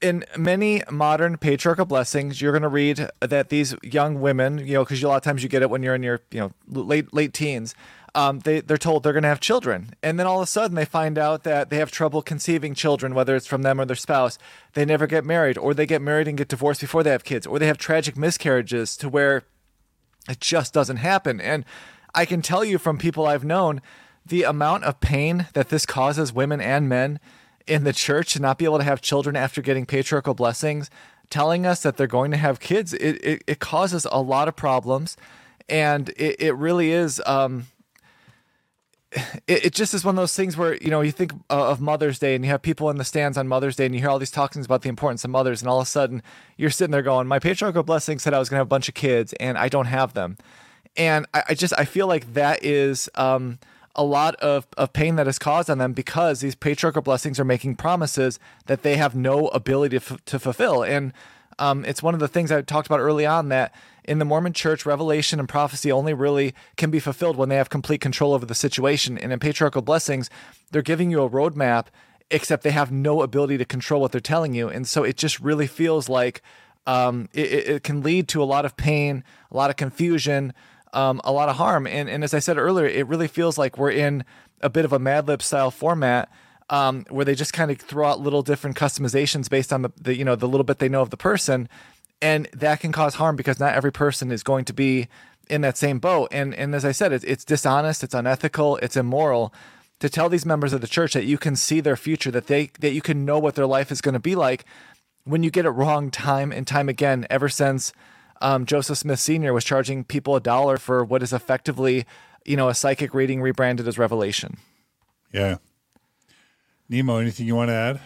in many modern patriarchal blessings, you're going to read that these young women, you know, because a lot of times you get it when you're in your, you know, late late teens. Um, they they're told they're going to have children, and then all of a sudden they find out that they have trouble conceiving children, whether it's from them or their spouse. They never get married, or they get married and get divorced before they have kids, or they have tragic miscarriages to where it just doesn't happen. And I can tell you from people I've known the amount of pain that this causes women and men in the church to not be able to have children after getting patriarchal blessings, telling us that they're going to have kids, it, it, it causes a lot of problems. And it, it really is, um, it, it just is one of those things where, you know, you think of Mother's Day and you have people in the stands on Mother's Day and you hear all these talkings about the importance of mothers. And all of a sudden you're sitting there going, my patriarchal blessing said I was going to have a bunch of kids and I don't have them. And I, I just, I feel like that is, um, a lot of, of pain that is caused on them because these patriarchal blessings are making promises that they have no ability to, f- to fulfill. And um, it's one of the things I talked about early on that in the Mormon church, revelation and prophecy only really can be fulfilled when they have complete control over the situation. And in patriarchal blessings, they're giving you a roadmap, except they have no ability to control what they're telling you. And so it just really feels like um, it, it can lead to a lot of pain, a lot of confusion, um, a lot of harm. And, and as I said earlier, it really feels like we're in a bit of a Mad Lib style format. Um, where they just kind of throw out little different customizations based on the, the you know the little bit they know of the person, and that can cause harm because not every person is going to be in that same boat. And and as I said, it's, it's dishonest, it's unethical, it's immoral to tell these members of the church that you can see their future, that they that you can know what their life is going to be like when you get it wrong time and time again. Ever since um, Joseph Smith Sr. was charging people a dollar for what is effectively, you know, a psychic reading rebranded as Revelation. Yeah. Nemo, anything you want to add?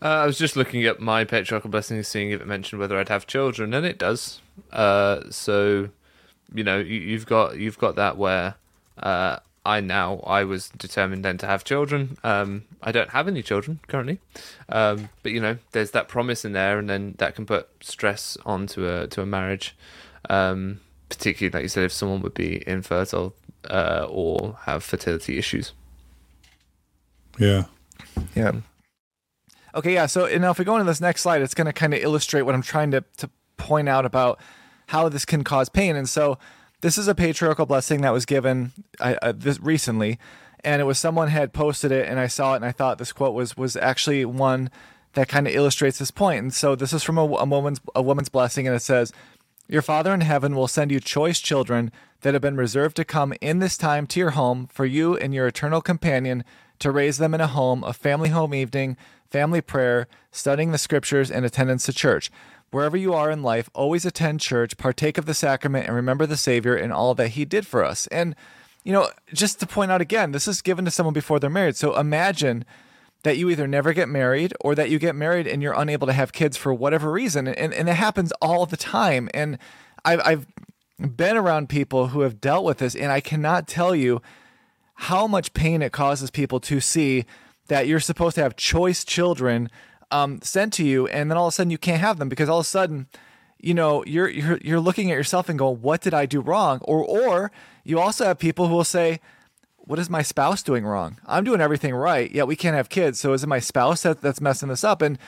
Uh, I was just looking at my patriarchal blessing, seeing if it mentioned whether I'd have children, and it does. Uh, so, you know, you, have got you've got that where uh, I now I was determined then to have children. Um, I don't have any children currently, um, but you know, there's that promise in there, and then that can put stress onto a to a marriage. Um, particularly, like you said, if someone would be infertile uh, or have fertility issues. Yeah. Yeah. Okay, yeah. So now if we go into this next slide, it's going to kind of illustrate what I'm trying to, to point out about how this can cause pain. And so this is a patriarchal blessing that was given uh, this recently, and it was someone had posted it, and I saw it, and I thought this quote was was actually one that kind of illustrates this point. And so this is from a, a woman's a woman's blessing, and it says, "Your Father in heaven will send you choice children that have been reserved to come in this time to your home for you and your eternal companion." to raise them in a home, a family home evening, family prayer, studying the scriptures, and attendance to church. Wherever you are in life, always attend church, partake of the sacrament, and remember the Savior and all that He did for us. And, you know, just to point out again, this is given to someone before they're married. So imagine that you either never get married or that you get married and you're unable to have kids for whatever reason. And, and it happens all the time. And I've, I've been around people who have dealt with this, and I cannot tell you how much pain it causes people to see that you're supposed to have choice children um, sent to you, and then all of a sudden you can't have them because all of a sudden, you know, you're you're you're looking at yourself and going, "What did I do wrong?" Or or you also have people who will say, "What is my spouse doing wrong? I'm doing everything right, yet we can't have kids. So is it my spouse that, that's messing this up?" And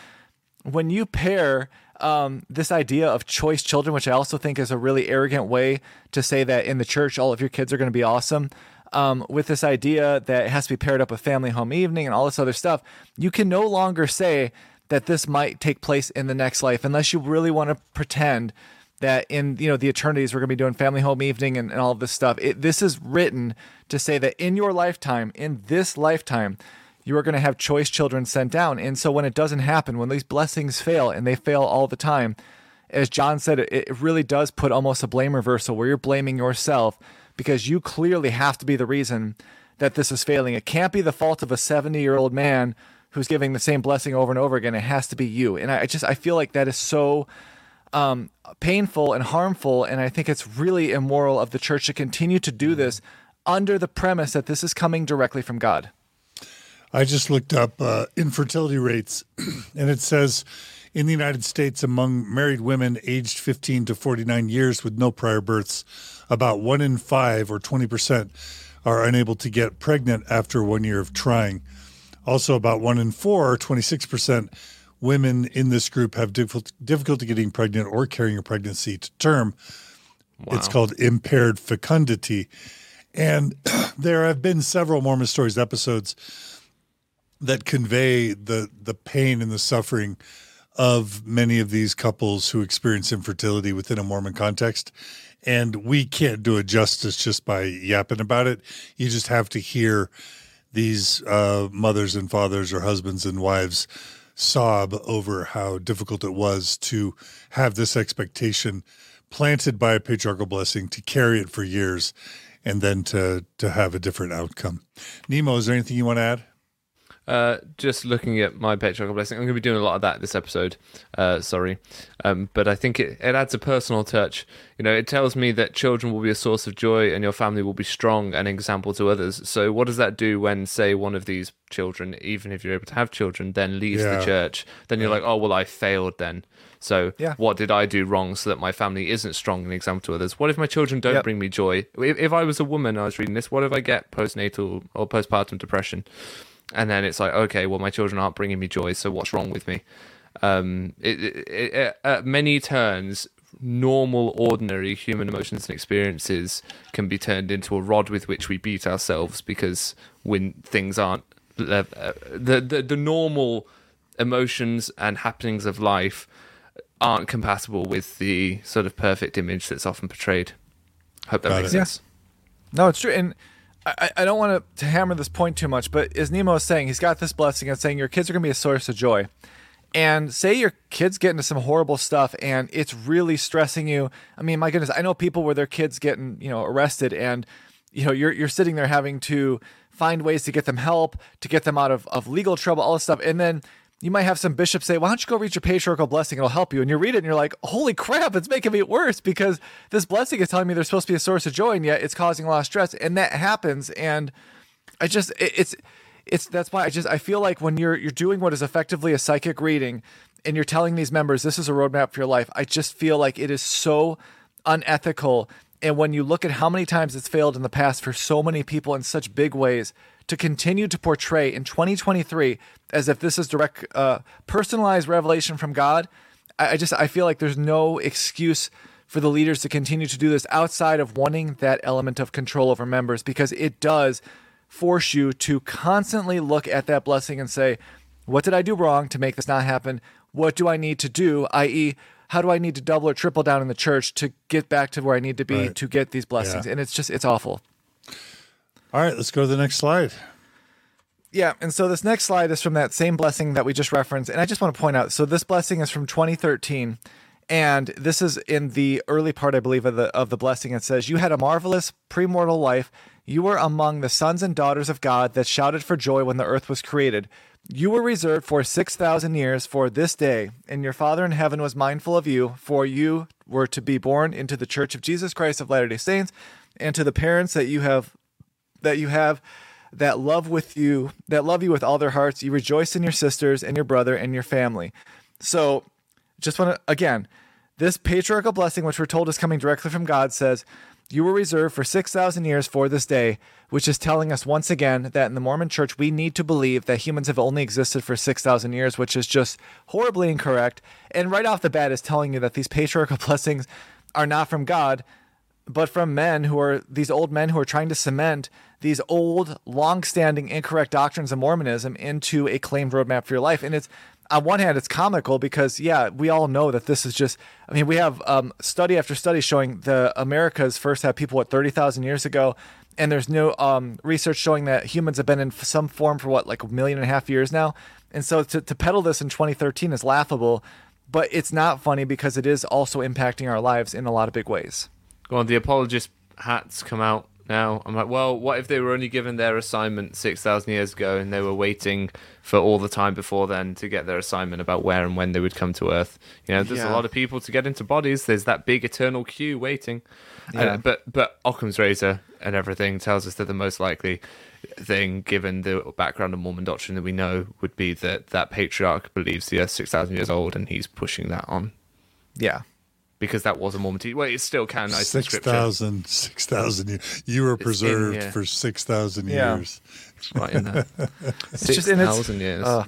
when you pair um, this idea of choice children, which I also think is a really arrogant way to say that in the church all of your kids are going to be awesome um, with this idea that it has to be paired up with family home evening and all this other stuff, you can no longer say that this might take place in the next life unless you really want to pretend that in you know the eternities we're going to be doing family home evening and, and all this stuff. It, this is written to say that in your lifetime in this lifetime you are going to have choice children sent down. And so when it doesn't happen when these blessings fail and they fail all the time as john said it, it really does put almost a blame reversal where you're blaming yourself because you clearly have to be the reason that this is failing. It can't be the fault of a 70 year old man who's giving the same blessing over and over again. It has to be you. And I just, I feel like that is so um, painful and harmful. And I think it's really immoral of the church to continue to do this under the premise that this is coming directly from God. I just looked up uh, infertility rates, <clears throat> and it says in the United States, among married women aged 15 to 49 years with no prior births, about one in five or 20% are unable to get pregnant after one year of trying. Also, about one in four, or 26%, women in this group have difficulty getting pregnant or carrying a pregnancy to term. Wow. It's called impaired fecundity. And <clears throat> there have been several Mormon Stories episodes that convey the the pain and the suffering of many of these couples who experience infertility within a Mormon context. And we can't do it justice just by yapping about it. You just have to hear these uh, mothers and fathers or husbands and wives sob over how difficult it was to have this expectation planted by a patriarchal blessing to carry it for years and then to to have a different outcome. Nemo, is there anything you want to add? Uh, just looking at my patriarchal blessing, I'm going to be doing a lot of that this episode. Uh, sorry, um, but I think it, it adds a personal touch. You know, it tells me that children will be a source of joy, and your family will be strong and example to others. So, what does that do when, say, one of these children, even if you're able to have children, then leaves Yeah. the church? Then you're like, oh well, I failed then. So, Yeah. what did I do wrong so that my family isn't strong and example to others? What if my children don't Yep. bring me joy? If, if I was a woman, I was reading this. What if I get postnatal or postpartum depression? And then it's like, okay, well, my children aren't bringing me joy, so what's wrong with me? Um, it, it, it, at many turns, normal, ordinary human emotions and experiences can be turned into a rod with which we beat ourselves because when things aren't uh, the, the the normal emotions and happenings of life aren't compatible with the sort of perfect image that's often portrayed. Hope that Got makes it. sense. No, it's true. And I, I- don't want to hammer this point too much, but as Nemo is saying, he's got this blessing and saying your kids are going to be a source of joy. And say your kids get into some horrible stuff and it's really stressing you. I mean, my goodness, I know people where their kids getting, you know, arrested and you know, you're you're sitting there having to find ways to get them help, to get them out of, of legal trouble, all this stuff. And then you might have some bishop say, Why don't you go read your patriarchal blessing? It'll help you. And you read it and you're like, Holy crap, it's making me worse because this blessing is telling me there's supposed to be a source of joy, and yet it's causing a lot of stress. And that happens. And I just it, it's it's that's why I just I feel like when you're you're doing what is effectively a psychic reading and you're telling these members this is a roadmap for your life, I just feel like it is so unethical. And when you look at how many times it's failed in the past for so many people in such big ways, to continue to portray in 2023 as if this is direct, uh, personalized revelation from God, I, I just I feel like there's no excuse for the leaders to continue to do this outside of wanting that element of control over members because it does force you to constantly look at that blessing and say, what did I do wrong to make this not happen? What do I need to do? I.e., how do I need to double or triple down in the church to get back to where I need to be Right. to get these blessings? Yeah. And it's just, it's awful. All right, let's go to the next slide. Yeah, and so this next slide is from that same blessing that we just referenced, and I just want to point out. So this blessing is from 2013, and this is in the early part, I believe, of the of the blessing. It says, "You had a marvelous premortal life. You were among the sons and daughters of God that shouted for joy when the earth was created. You were reserved for six thousand years for this day, and your Father in heaven was mindful of you, for you were to be born into the Church of Jesus Christ of Latter Day Saints, and to the parents that you have that you have that love with you that love you with all their hearts. You rejoice in your sisters and your brother and your family. So just want to again this patriarchal blessing which we're told is coming directly from god says you were reserved for 6000 years for this day which is telling us once again that in the mormon church we need to believe that humans have only existed for 6000 years which is just horribly incorrect. And right off the bat is telling you that these patriarchal <laughs> blessings are not from god but from men who are these old men who are trying to cement these old, long-standing incorrect doctrines of Mormonism into a claimed roadmap for your life. And it's on one hand, it's comical because yeah, we all know that this is just. I mean, we have um, study after study showing the Americas first had people what thirty thousand years ago, and there's no um, research showing that humans have been in some form for what like a million and a half years now. And so to, to peddle this in 2013 is laughable, but it's not funny because it is also impacting our lives in a lot of big ways. Go on, the apologist hats come out now. I'm like, well, what if they were only given their assignment 6,000 years ago and they were waiting for all the time before then to get their assignment about where and when they would come to Earth? You know, there's Yeah. a lot of people to get into bodies. There's that big eternal queue waiting. Yeah. Uh, but but Occam's razor and everything tells us that the most likely thing, given the background of Mormon doctrine that we know, would be that that patriarch believes the Earth's 6,000 years old and he's pushing that on. Yeah. Because that was a Mormon teaching. Well, it still canonized in Six scripture. thousand, six thousand years. You were in, preserved yeah. for 6,000 Yeah. years. It's right in there. <laughs> It's Six just and years. uh,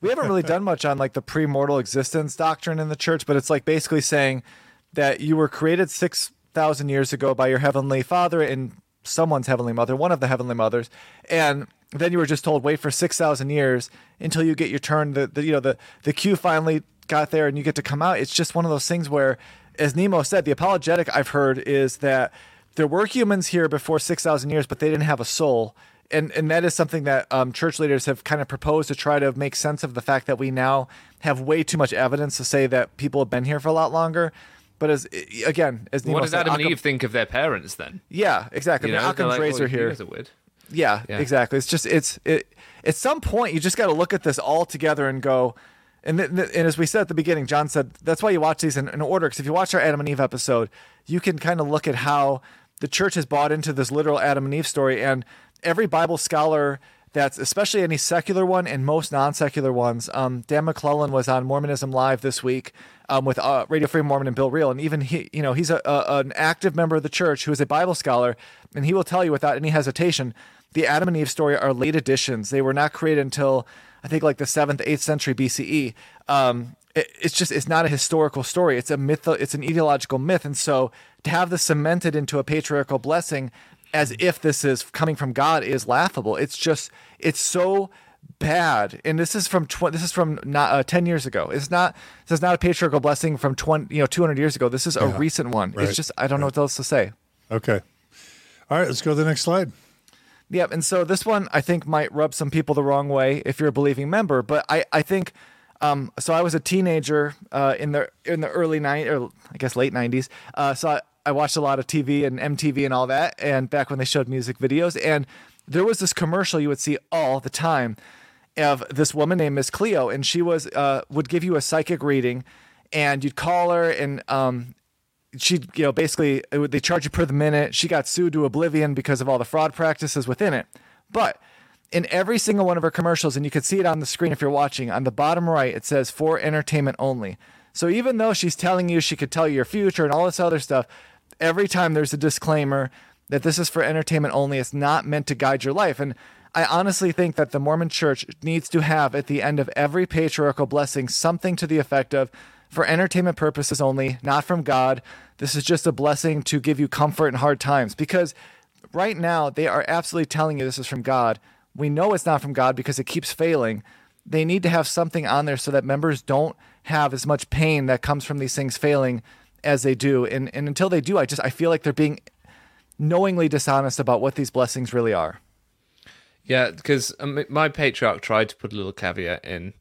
we haven't really done much on like the premortal existence doctrine in the church, but it's like basically saying that you were created six thousand years ago by your heavenly Father and someone's heavenly mother, one of the heavenly mothers, and then you were just told wait for six thousand years until you get your turn. The, the you know the the queue finally got there and you get to come out. It's just one of those things where, as Nemo said, the apologetic I've heard is that there were humans here before 6,000 years, but they didn't have a soul. And, and that is something that um, church leaders have kind of proposed to try to make sense of the fact that we now have way too much evidence to say that people have been here for a lot longer. But as again, as Nemo what does said, Adam and Occam- Eve think of their parents then? Yeah, exactly. You know, Occam's like, razor well, here. Yeah, Yeah. exactly. It's just it's it. At some point, you just got to look at this all together and go. And, th- th- and as we said at the beginning, John said that's why you watch these in, in order. Because if you watch our Adam and Eve episode, you can kind of look at how the church has bought into this literal Adam and Eve story. And every Bible scholar that's especially any secular one and most non-secular ones. Um, Dan McClellan was on Mormonism Live this week um, with uh, Radio Free Mormon and Bill Reel, and even he, you know, he's a, a, an active member of the church who is a Bible scholar, and he will tell you without any hesitation, the Adam and Eve story are late additions. They were not created until I think like the seventh, eighth century BCE. Um, it, it's just it's not a historical story. It's a myth. It's an ideological myth, and so to have this cemented into a patriarchal blessing as if this is coming from God is laughable. It's just it's so bad. And this is from tw- this is from not uh, 10 years ago. It's not this is not a patriarchal blessing from 20 you know 200 years ago. This is a recent one. right, It's just I don't know what else to say. Okay. All right, let's go to the next slide. Yep. And so this one I think might rub some people the wrong way if you're a believing member, but I I think um, so I was a teenager uh, in the in the early nine or I guess late nineties. Uh, so I, I watched a lot of TV and MTV and all that, and back when they showed music videos, and there was this commercial you would see all the time of this woman named Miss Cleo, and she was uh, would give you a psychic reading, and you'd call her, and um, she you know basically it they charge you per the minute. She got sued to oblivion because of all the fraud practices within it, but in every single one of her commercials, and you can see it on the screen if you're watching, on the bottom right, it says for entertainment only. So even though she's telling you she could tell you your future and all this other stuff, every time there's a disclaimer that this is for entertainment only, it's not meant to guide your life. And I honestly think that the Mormon church needs to have at the end of every patriarchal blessing something to the effect of for entertainment purposes only, not from God. This is just a blessing to give you comfort in hard times. Because right now, they are absolutely telling you this is from God. We know it's not from God because it keeps failing. They need to have something on there so that members don't have as much pain that comes from these things failing as they do. And, and until they do, I just I feel like they're being knowingly dishonest about what these blessings really are. Yeah, because um, my patriarch tried to put a little caveat in.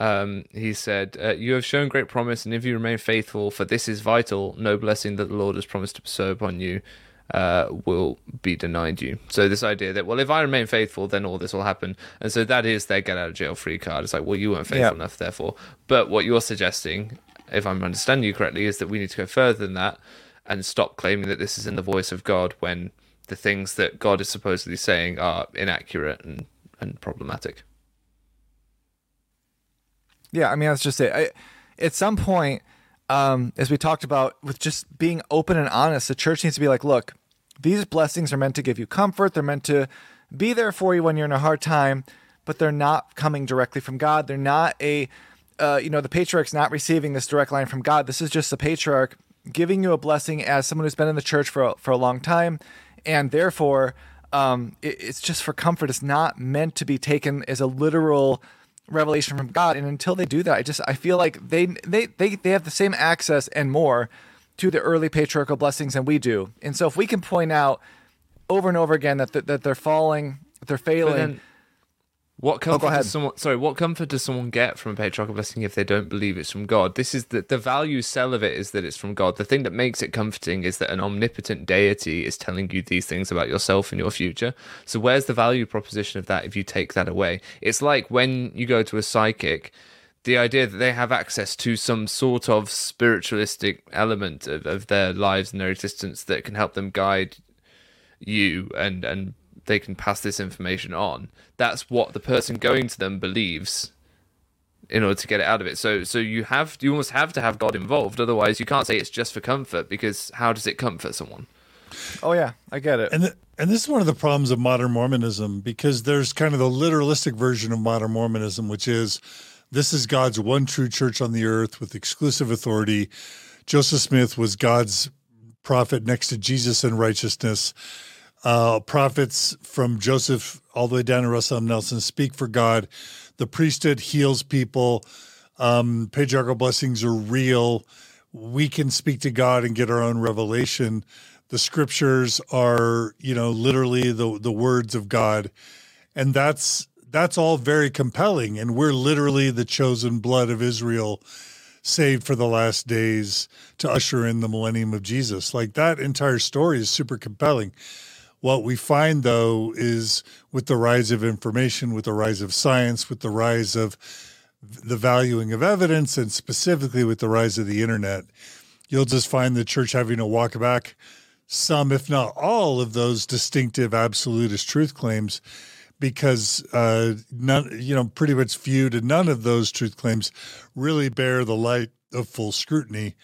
Um, he said, uh, "You have shown great promise, and if you remain faithful, for this is vital, no blessing that the Lord has promised to bestow upon you uh, will be denied you." So this idea that, well, if I remain faithful, then all this will happen, and so that is their get out of jail free card. It's like, well, you weren't faithful Yeah. enough, therefore. But what you're suggesting, if I'm understanding you correctly, is that we need to go further than that and stop claiming that this is in the voice of God when the things that God is supposedly saying are inaccurate and, and problematic. Yeah, I mean that's just it. I, at some point, um, as we talked about, with just being open and honest, the church needs to be like, look, these blessings are meant to give you comfort. They're meant to be there for you when you're in a hard time, but they're not coming directly from God. They're not a, uh, you know, the patriarch's not receiving this direct line from God. This is just the patriarch giving you a blessing as someone who's been in the church for a, for a long time, and therefore, um, it, it's just for comfort. It's not meant to be taken as a literal revelation from God. And until they do that, I just I feel like they they they they have the same access and more to the early patriarchal blessings than we do. And so if we can point out over and over again that that, that they're falling, that they're failing. Then, what oh, comfort ahead. does someone? Sorry, what comfort does someone get from a patriarchal blessing if they don't believe it's from God? This is the the value sell of it is that it's from God. The thing that makes it comforting is that an omnipotent deity is telling you these things about yourself and your future. So where's the value proposition of that if you take that away? It's like when you go to a psychic. The idea that they have access to some sort of spiritualistic element of, of their lives and their existence that can help them guide you and and they can pass this information on that's what the person going to them believes in order to get it out of it so so you have you almost have to have god involved otherwise you can't say it's just for comfort because how does it comfort someone oh yeah, I get it. And th- and this is one of the problems of modern Mormonism because there's kind of the literalistic version of modern Mormonism, which is this is God's one true church on the earth with exclusive authority. Joseph Smith was God's prophet next to Jesus in righteousness. Uh, prophets from Joseph all the way down to Russell M. Nelson speak for God. The priesthood heals people. Um, patriarchal blessings are real. We can speak to God and get our own revelation. The scriptures are, you know, literally the the words of God, and that's that's all very compelling. And we're literally the chosen blood of Israel, saved for the last days to usher in the millennium of Jesus. Like that entire story is super compelling. What we find, though, is with the rise of information, with the rise of science, with the rise of the valuing of evidence, and specifically with the rise of the internet, you'll just find the church having to walk back some, if not all, of those distinctive absolutist truth claims because uh, none, you know, pretty much few and none of those truth claims really bear the light of full scrutiny.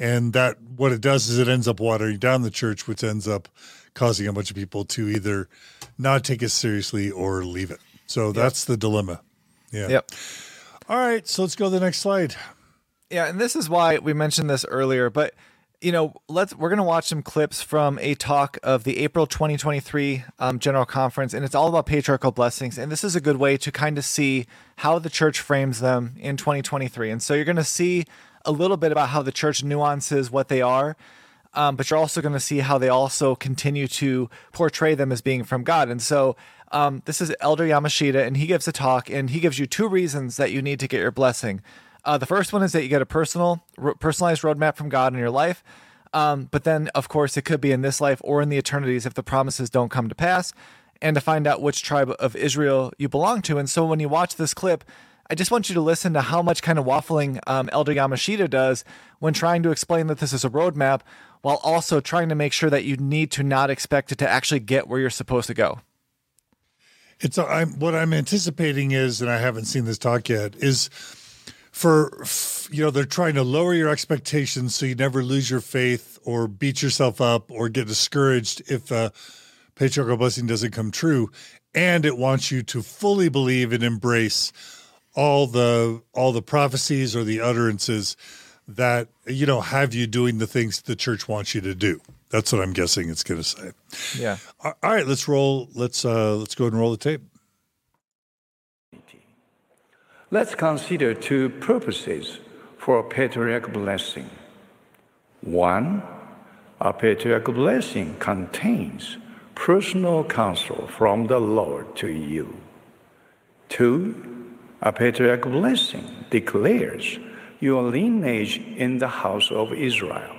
And that what it does is it ends up watering down the church, which ends up causing a bunch of people to either not take it seriously or leave it. So yep. that's the dilemma. Yeah. Yep. All right. So let's go to the next slide. Yeah. And this is why we mentioned this earlier, but you know, let's we're gonna watch some clips from a talk of the April 2023 um, General Conference, and it's all about patriarchal blessings. And this is a good way to kind of see how the church frames them in 2023. And so you're gonna see a little bit about how the church nuances what they are, um, but you're also gonna see how they also continue to portray them as being from God. And so um, this is Elder Yamashita, and he gives a talk, and he gives you two reasons that you need to get your blessing. Uh, the first one is that you get a personal, personalized roadmap from God in your life. Um, but then, of course, it could be in this life or in the eternities if the promises don't come to pass, and to find out which tribe of Israel you belong to. And so, when you watch this clip, I just want you to listen to how much kind of waffling um, Elder Yamashita does when trying to explain that this is a roadmap, while also trying to make sure that you need to not expect it to actually get where you're supposed to go. It's I'm, what I'm anticipating is, and I haven't seen this talk yet, is for you know they're trying to lower your expectations so you never lose your faith or beat yourself up or get discouraged if a patriarchal blessing doesn't come true and it wants you to fully believe and embrace all the all the prophecies or the utterances that you know have you doing the things the church wants you to do that's what i'm guessing it's going to say yeah all right let's roll let's uh let's go and roll the tape Let's consider two purposes for a patriarch blessing. One, a patriarch blessing contains personal counsel from the Lord to you. Two, a patriarch blessing declares your lineage in the house of Israel.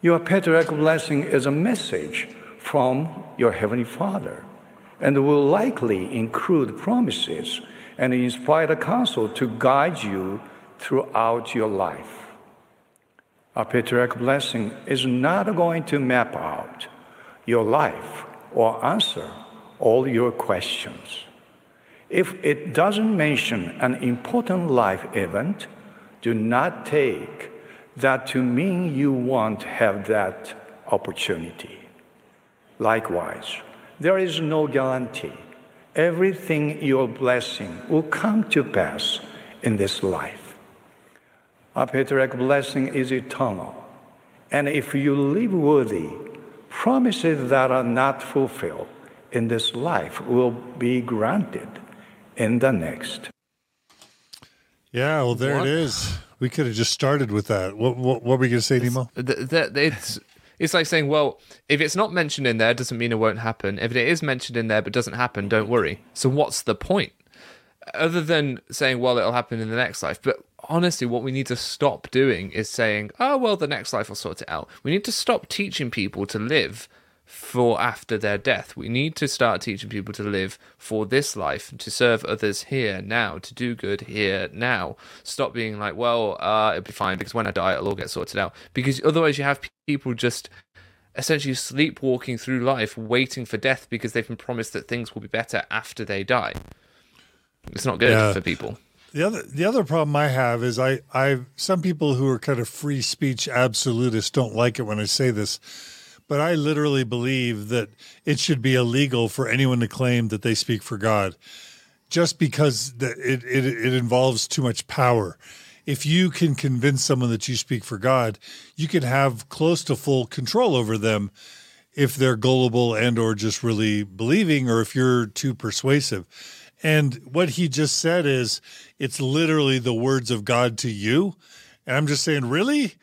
Your patriarch blessing is a message from your Heavenly Father and will likely include promises and inspire the counsel to guide you throughout your life. A patriarch blessing is not going to map out your life or answer all your questions. If it doesn't mention an important life event, do not take that to mean you won't have that opportunity. Likewise, there is no guarantee everything you're blessing will come to pass in this life. A patriarch blessing is eternal. And if you live worthy, promises that are not fulfilled in this life will be granted in the next. Yeah, well, there what? it is. We could have just started with that. What, what, what were we going to say, Nemo? It's, it's like saying, well, if it's not mentioned in there, doesn't mean it won't happen. If it is mentioned in there but doesn't happen, don't worry. So what's the point? Other than saying, well, it'll happen in the next life. But honestly, what we need to stop doing is saying, oh, well, the next life will sort it out. We need to stop teaching people to live for after their death. We need to start teaching people to live for this life, to serve others here now, to do good here now. Stop being like, well, uh, it'll be fine because when I die, it'll all get sorted out. Because otherwise, you have people just essentially sleepwalking through life, waiting for death because they've been promised that things will be better after they die. It's not good yeah. for people. The other the other problem I have is I I some people who are kind of free speech absolutists don't like it when I say this but I literally believe that it should be illegal for anyone to claim that they speak for God just because it, it, it involves too much power. If you can convince someone that you speak for God, you can have close to full control over them if they're gullible and or just really believing or if you're too persuasive. And what he just said is it's literally the words of God to you. And I'm just saying, really?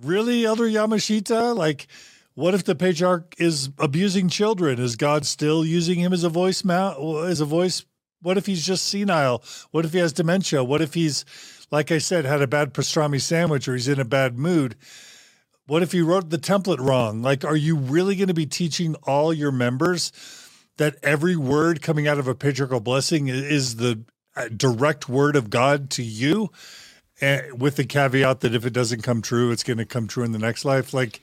Really, Elder Yamashita? Like what if the patriarch is abusing children? Is God still using him as a voice mount as a voice? What if he's just senile? What if he has dementia? What if he's, like I said, had a bad pastrami sandwich or he's in a bad mood? What if you wrote the template wrong? Like, are you really going to be teaching all your members that every word coming out of a patriarchal blessing is the uh, direct word of God to you? And with the caveat that if it doesn't come true, it's going to come true in the next life. Like,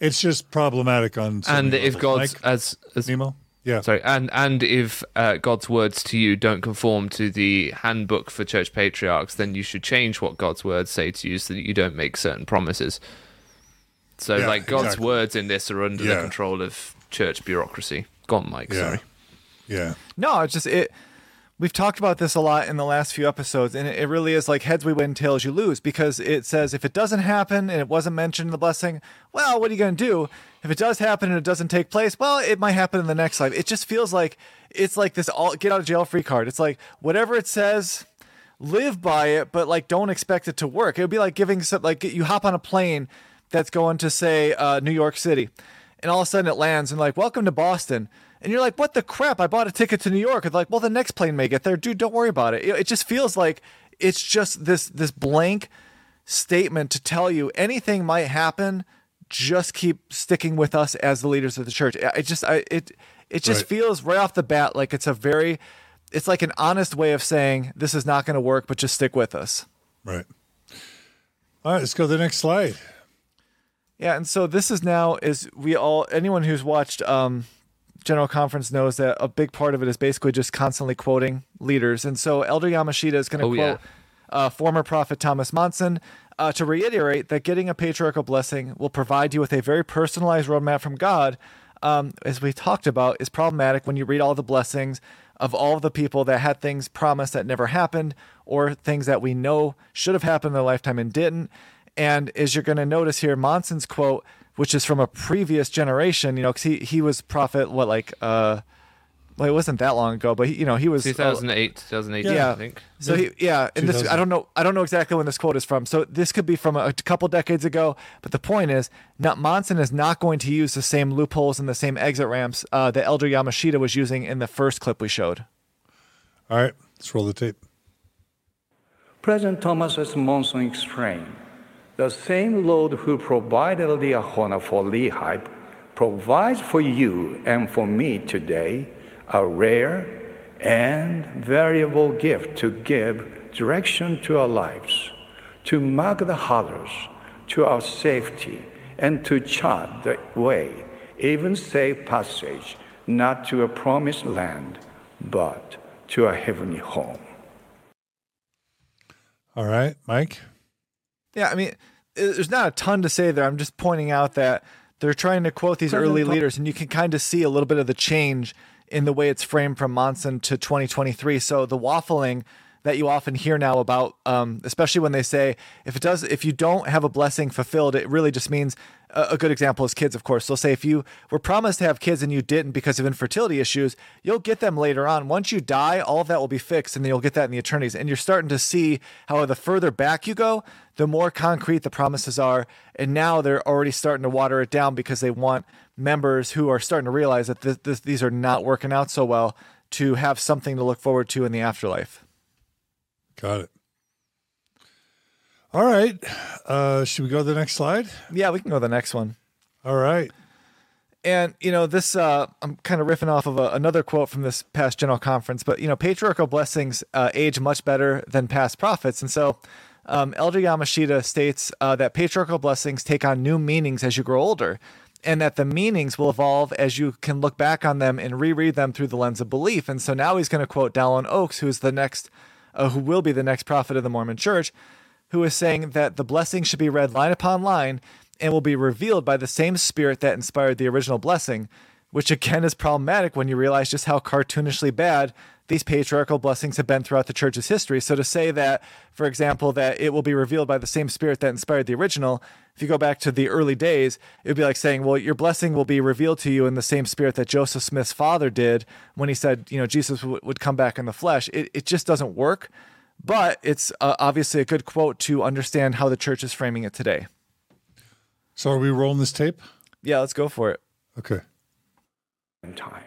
it's just problematic on. and if levels. God's Mike, as as Nemo, yeah, sorry, and and if uh, God's words to you don't conform to the handbook for church patriarchs, then you should change what God's words say to you so that you don't make certain promises. So, Yeah, like God's exactly. words in this are under Yeah. the control of church bureaucracy. Gone, Mike. yeah, Sorry. yeah, No, it's just it. We've talked about this a lot in the last few episodes, and it, really is like heads we win, tails you lose, because it says if it doesn't happen and it wasn't mentioned in the blessing, well, what are you going to do? If it does happen and it doesn't take place, well, it might happen in the next life. It just feels like it's like this all get out of jail free card. It's like whatever it says, live by it, but like don't expect it to work. It would be like giving some like you hop on a plane that's going to say uh, New York City, and all of a sudden it lands and like welcome to Boston, and you're like, what the crap? I bought a ticket to New York. It's like, well, the next plane may get there, dude. Don't worry about it. It it just feels like it's just this this blank statement to tell you anything might happen. Just keep sticking with us as the leaders of the church. I- It just I it it just Right. feels right off the bat like it's a very it's like an honest way of saying this is not going to work, but just stick with us. right. All right, let's go to the next slide. Yeah, and so this is now is we all anyone who's watched um General Conference knows that a big part of it is basically just constantly quoting leaders. And so Elder Yamashita is going to Oh, quote uh, former prophet Thomas Monson uh, to reiterate that getting a patriarchal blessing will provide you with a very personalized roadmap from God. Um, as we talked about, is problematic when you read all the blessings of all the people that had things promised that never happened, or things that we know should have happened in their lifetime and didn't. And as you're going to notice here, Monson's quote, which is from a previous generation, you know, because he, he was prophet, what, like, uh, well, it wasn't that long ago, but he, you know, he was uh, 2008, 2008, yeah. I think. So he, yeah, and this I don't know I don't know exactly when this quote is from. So this could be from a, a couple decades ago. But the point is, not Monson is not going to use the same loopholes and the same exit ramps uh, that Elder Yamashita was using in the first clip we showed. All right, let's roll the tape. President Thomas S. Monson explained, the same Lord who provided the Liahona for Lehi provides for you and for me today a rare and variable gift to give direction to our lives, to mark the hollows, to our safety, and to chart the way, even safe passage, not to a promised land, but to a heavenly home. All right, Mike. Yeah, I mean, there's not a ton to say there. I'm just pointing out that they're trying to quote these President early leaders, and you can kind of see a little bit of the change in the way it's framed from Monson to 2023. So the waffling that you often hear now about, um, especially when they say if it does, if you don't have a blessing fulfilled, it really just means a, good example is kids. Of course, they'll say if you were promised to have kids and you didn't because of infertility issues, you'll get them later on. Once you die, all of that will be fixed, and then you'll get that in the eternities. And you're starting to see how the further back you go, the more concrete the promises are. And now they're already starting to water it down because they want members who are starting to realize that this, this, these are not working out so well to have something to look forward to in the afterlife. Got it. All right. Uh, should we go to the next slide? Yeah, we can go to the next one. All right. And you know this, uh, I'm kind of riffing off of a, another quote from this past general conference. But you know, patriarchal blessings uh, age much better than past prophets, and so um, Elder Yamashita states uh, that patriarchal blessings take on new meanings as you grow older, and that the meanings will evolve as you can look back on them and reread them through the lens of belief. And so now he's going to quote Dallin Oaks, who's the next, uh, who will be the next prophet of the Mormon Church, who is saying that the blessing should be read line upon line and will be revealed by the same spirit that inspired the original blessing, which again is problematic when you realize just how cartoonishly bad these patriarchal blessings have been throughout the church's history. So to say that, for example, that it will be revealed by the same spirit that inspired the original, if you go back to the early days, it would be like saying, well, your blessing will be revealed to you in the same spirit that Joseph Smith's father did when he said, you know, Jesus w- would come back in the flesh. It, it just doesn't work. But it's uh, obviously a good quote to understand how the church is framing it today. So are we rolling this tape? Yeah, let's go for it. Okay. times.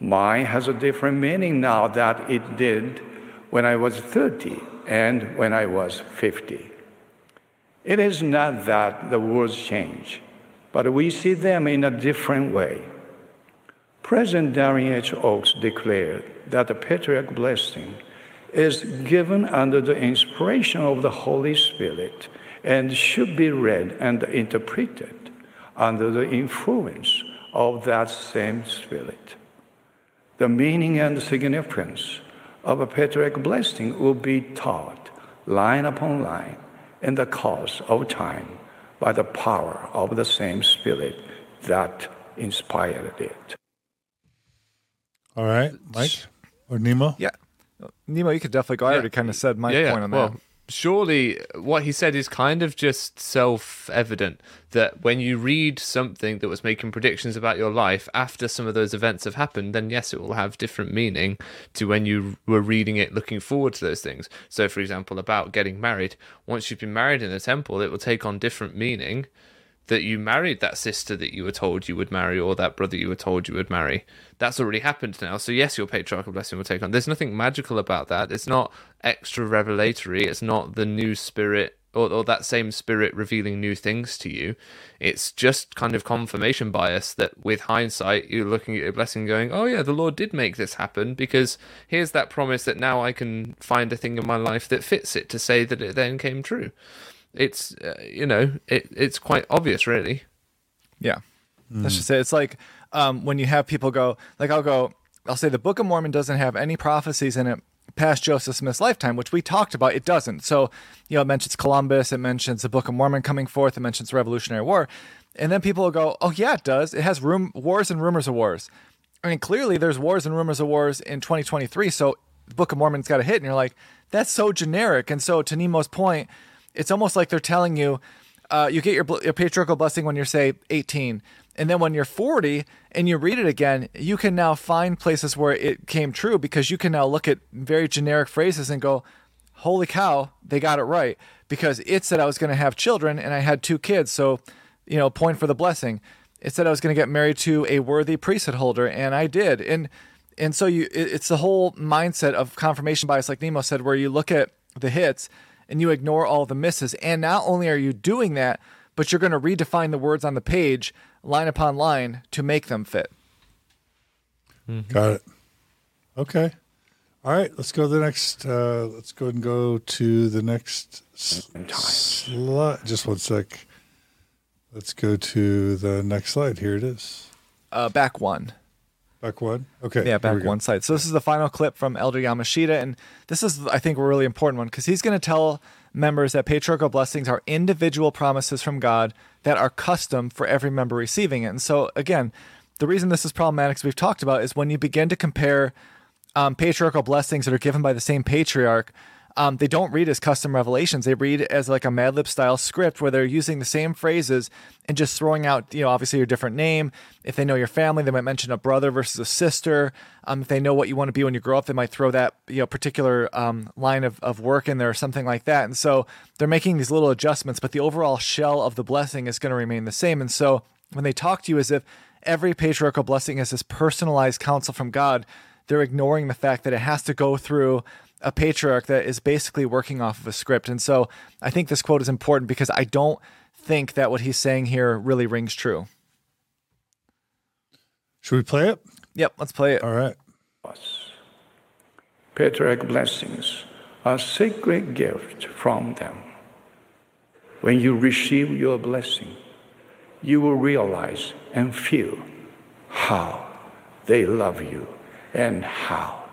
Mine has a different meaning now that it did when I was 30 and when I was 50. It is not that the words change, but we see them in a different way. President Dallin H. Oaks declared that the patriarch blessing is given under the inspiration of the Holy Spirit and should be read and interpreted under the influence of that same Spirit. The meaning and significance of a patriarch blessing will be taught line upon line in the course of time by the power of the same Spirit that inspired it. All right, Mike or Nemo? Yeah. Nemo, you could definitely go. I already kind of said my yeah, yeah. point on well, that. surely what he said is kind of just self evident that when you read something that was making predictions about your life after some of those events have happened, then yes, it will have different meaning to when you were reading it looking forward to those things. So, for example, about getting married, once you've been married in a temple, it will take on different meaning that you married that sister that you were told you would marry or that brother you were told you would marry. That's already happened now. So yes, your patriarchal blessing will take on. There's nothing magical about that. It's not extra revelatory. It's not the new spirit or, or that same spirit revealing new things to you. It's just kind of confirmation bias that with hindsight, you're looking at your blessing going, oh yeah, the Lord did make this happen because here's that promise that now I can find a thing in my life that fits it to say that it then came true it's uh, you know it, it's quite obvious really Yeah. That's just it. It's like um, when you have people go, like I'll go, I'll say the Book of Mormon doesn't have any prophecies in it past Joseph Smith's lifetime, which we talked about. It doesn't. So, you know, it mentions Columbus, it mentions the Book of Mormon coming forth, it mentions the Revolutionary War. And then people will go, oh, yeah, it does. It has room, wars and rumors of wars. I mean, clearly there's wars and rumors of wars in 2023. So the Book of Mormon's got a hit. And you're like, that's so generic. And so to Nemo's point, it's almost like they're telling you, uh, you get your, your patriarchal blessing when you're say 18 and then when you're 40 and you read it again you can now find places where it came true because you can now look at very generic phrases and go holy cow they got it right because it said i was going to have children and i had two kids so you know point for the blessing. It said i was going to get married to a worthy priesthood holder and i did and and so you it, it's the whole mindset of confirmation bias like nemo said where you look at the hits and you ignore all the misses. And not only are you doing that, but you're going to redefine the words on the page line upon line to make them fit. Got it. Okay. All right. Let's go to the next. Uh, let's go and go to the next s- slide. Just one sec. Let's go to the next slide. Here it is. Uh, back one. Back one. Okay. Yeah, back one slide. So this is the final clip from Elder Yamashita, and this is, I think, a really important one because he's going to tell members that patriarchal blessings are individual promises from God that are custom for every member receiving it. And so, again, the reason this is problematic, as we've talked about, is when you begin to compare um, patriarchal blessings that are given by the same patriarch. Um, they don't read as custom revelations. They read as like a Mad Lib style script where they're using the same phrases and just throwing out, you know, obviously your different name. If they know your family, they might mention a brother versus a sister. Um, if they know what you want to be when you grow up, they might throw that, you know, particular um, line of, of work in there or something like that. And so they're making these little adjustments, but the overall shell of the blessing is going to remain the same. And so when they talk to you as if every patriarchal blessing is this personalized counsel from God, they're ignoring the fact that it has to go through a patriarch that is basically working off of a script. And so I think this quote is important because I don't think that what he's saying here really rings true. Should we play it? Yep, let's play it. All right. Patriarch blessings are a sacred gift from them. When you receive your blessing, you will realize and feel how they love you and how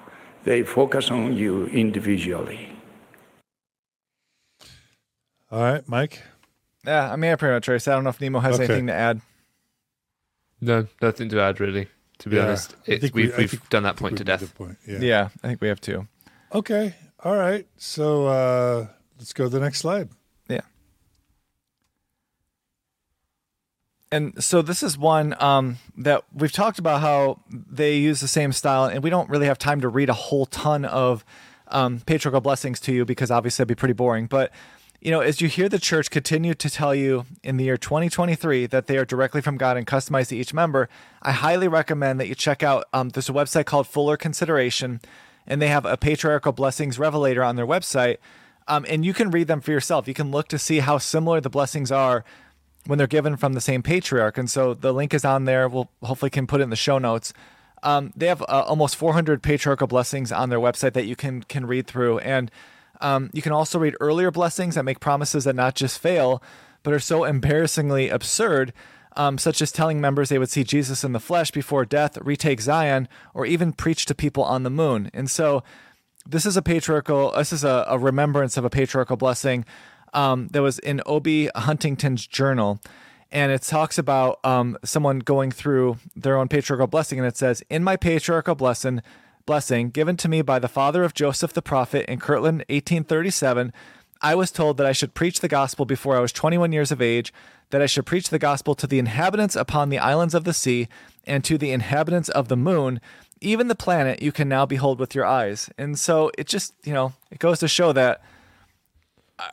they focus on you individually. All right, Mike. Yeah, I mean, I pretty much race. I don't know if Nemo has Okay. anything to add. no nothing to add really to be Yeah, honest I think we- we've, I we've think- done that point to death point. Yeah. Yeah, I think we have to. Okay. All right. So uh, let's go to the next slide. And so this is one um, that we've talked about how they use the same style, and we don't really have time to read a whole ton of um, patriarchal blessings to you because obviously it'd be pretty boring. But you know, as you hear the church continue to tell you in the year 2023 that they are directly from God and customized to each member, I highly recommend that you check out. Um, there's a website called Fuller Consideration, and they have a patriarchal blessings revelator on their website. Um, and you can read them for yourself. You can look to see how similar the blessings are when they're given from the same patriarch. And so the link is on there. We'll hopefully can put it in the show notes. Um, they have uh, almost 400 patriarchal blessings on their website that you can can read through, and um, you can also read earlier blessings that make promises that not just fail, but are so embarrassingly absurd, um, such as telling members they would see Jesus in the flesh before death, retake Zion, or even preach to people on the moon. And so, this is a patriarchal. This is a, a remembrance of a patriarchal blessing um, that was in O.B. Huntington's journal and it talks about um, someone going through their own patriarchal blessing, and it says, "In my patriarchal blessing, blessing given to me by the father of Joseph the prophet in Kirtland, 1837." I was told that I should preach the gospel before I was 21 years of age, that I should preach the gospel to the inhabitants upon the islands of the sea and to the inhabitants of the moon, even the planet you can now behold with your eyes. And so it just, you know, it goes to show that,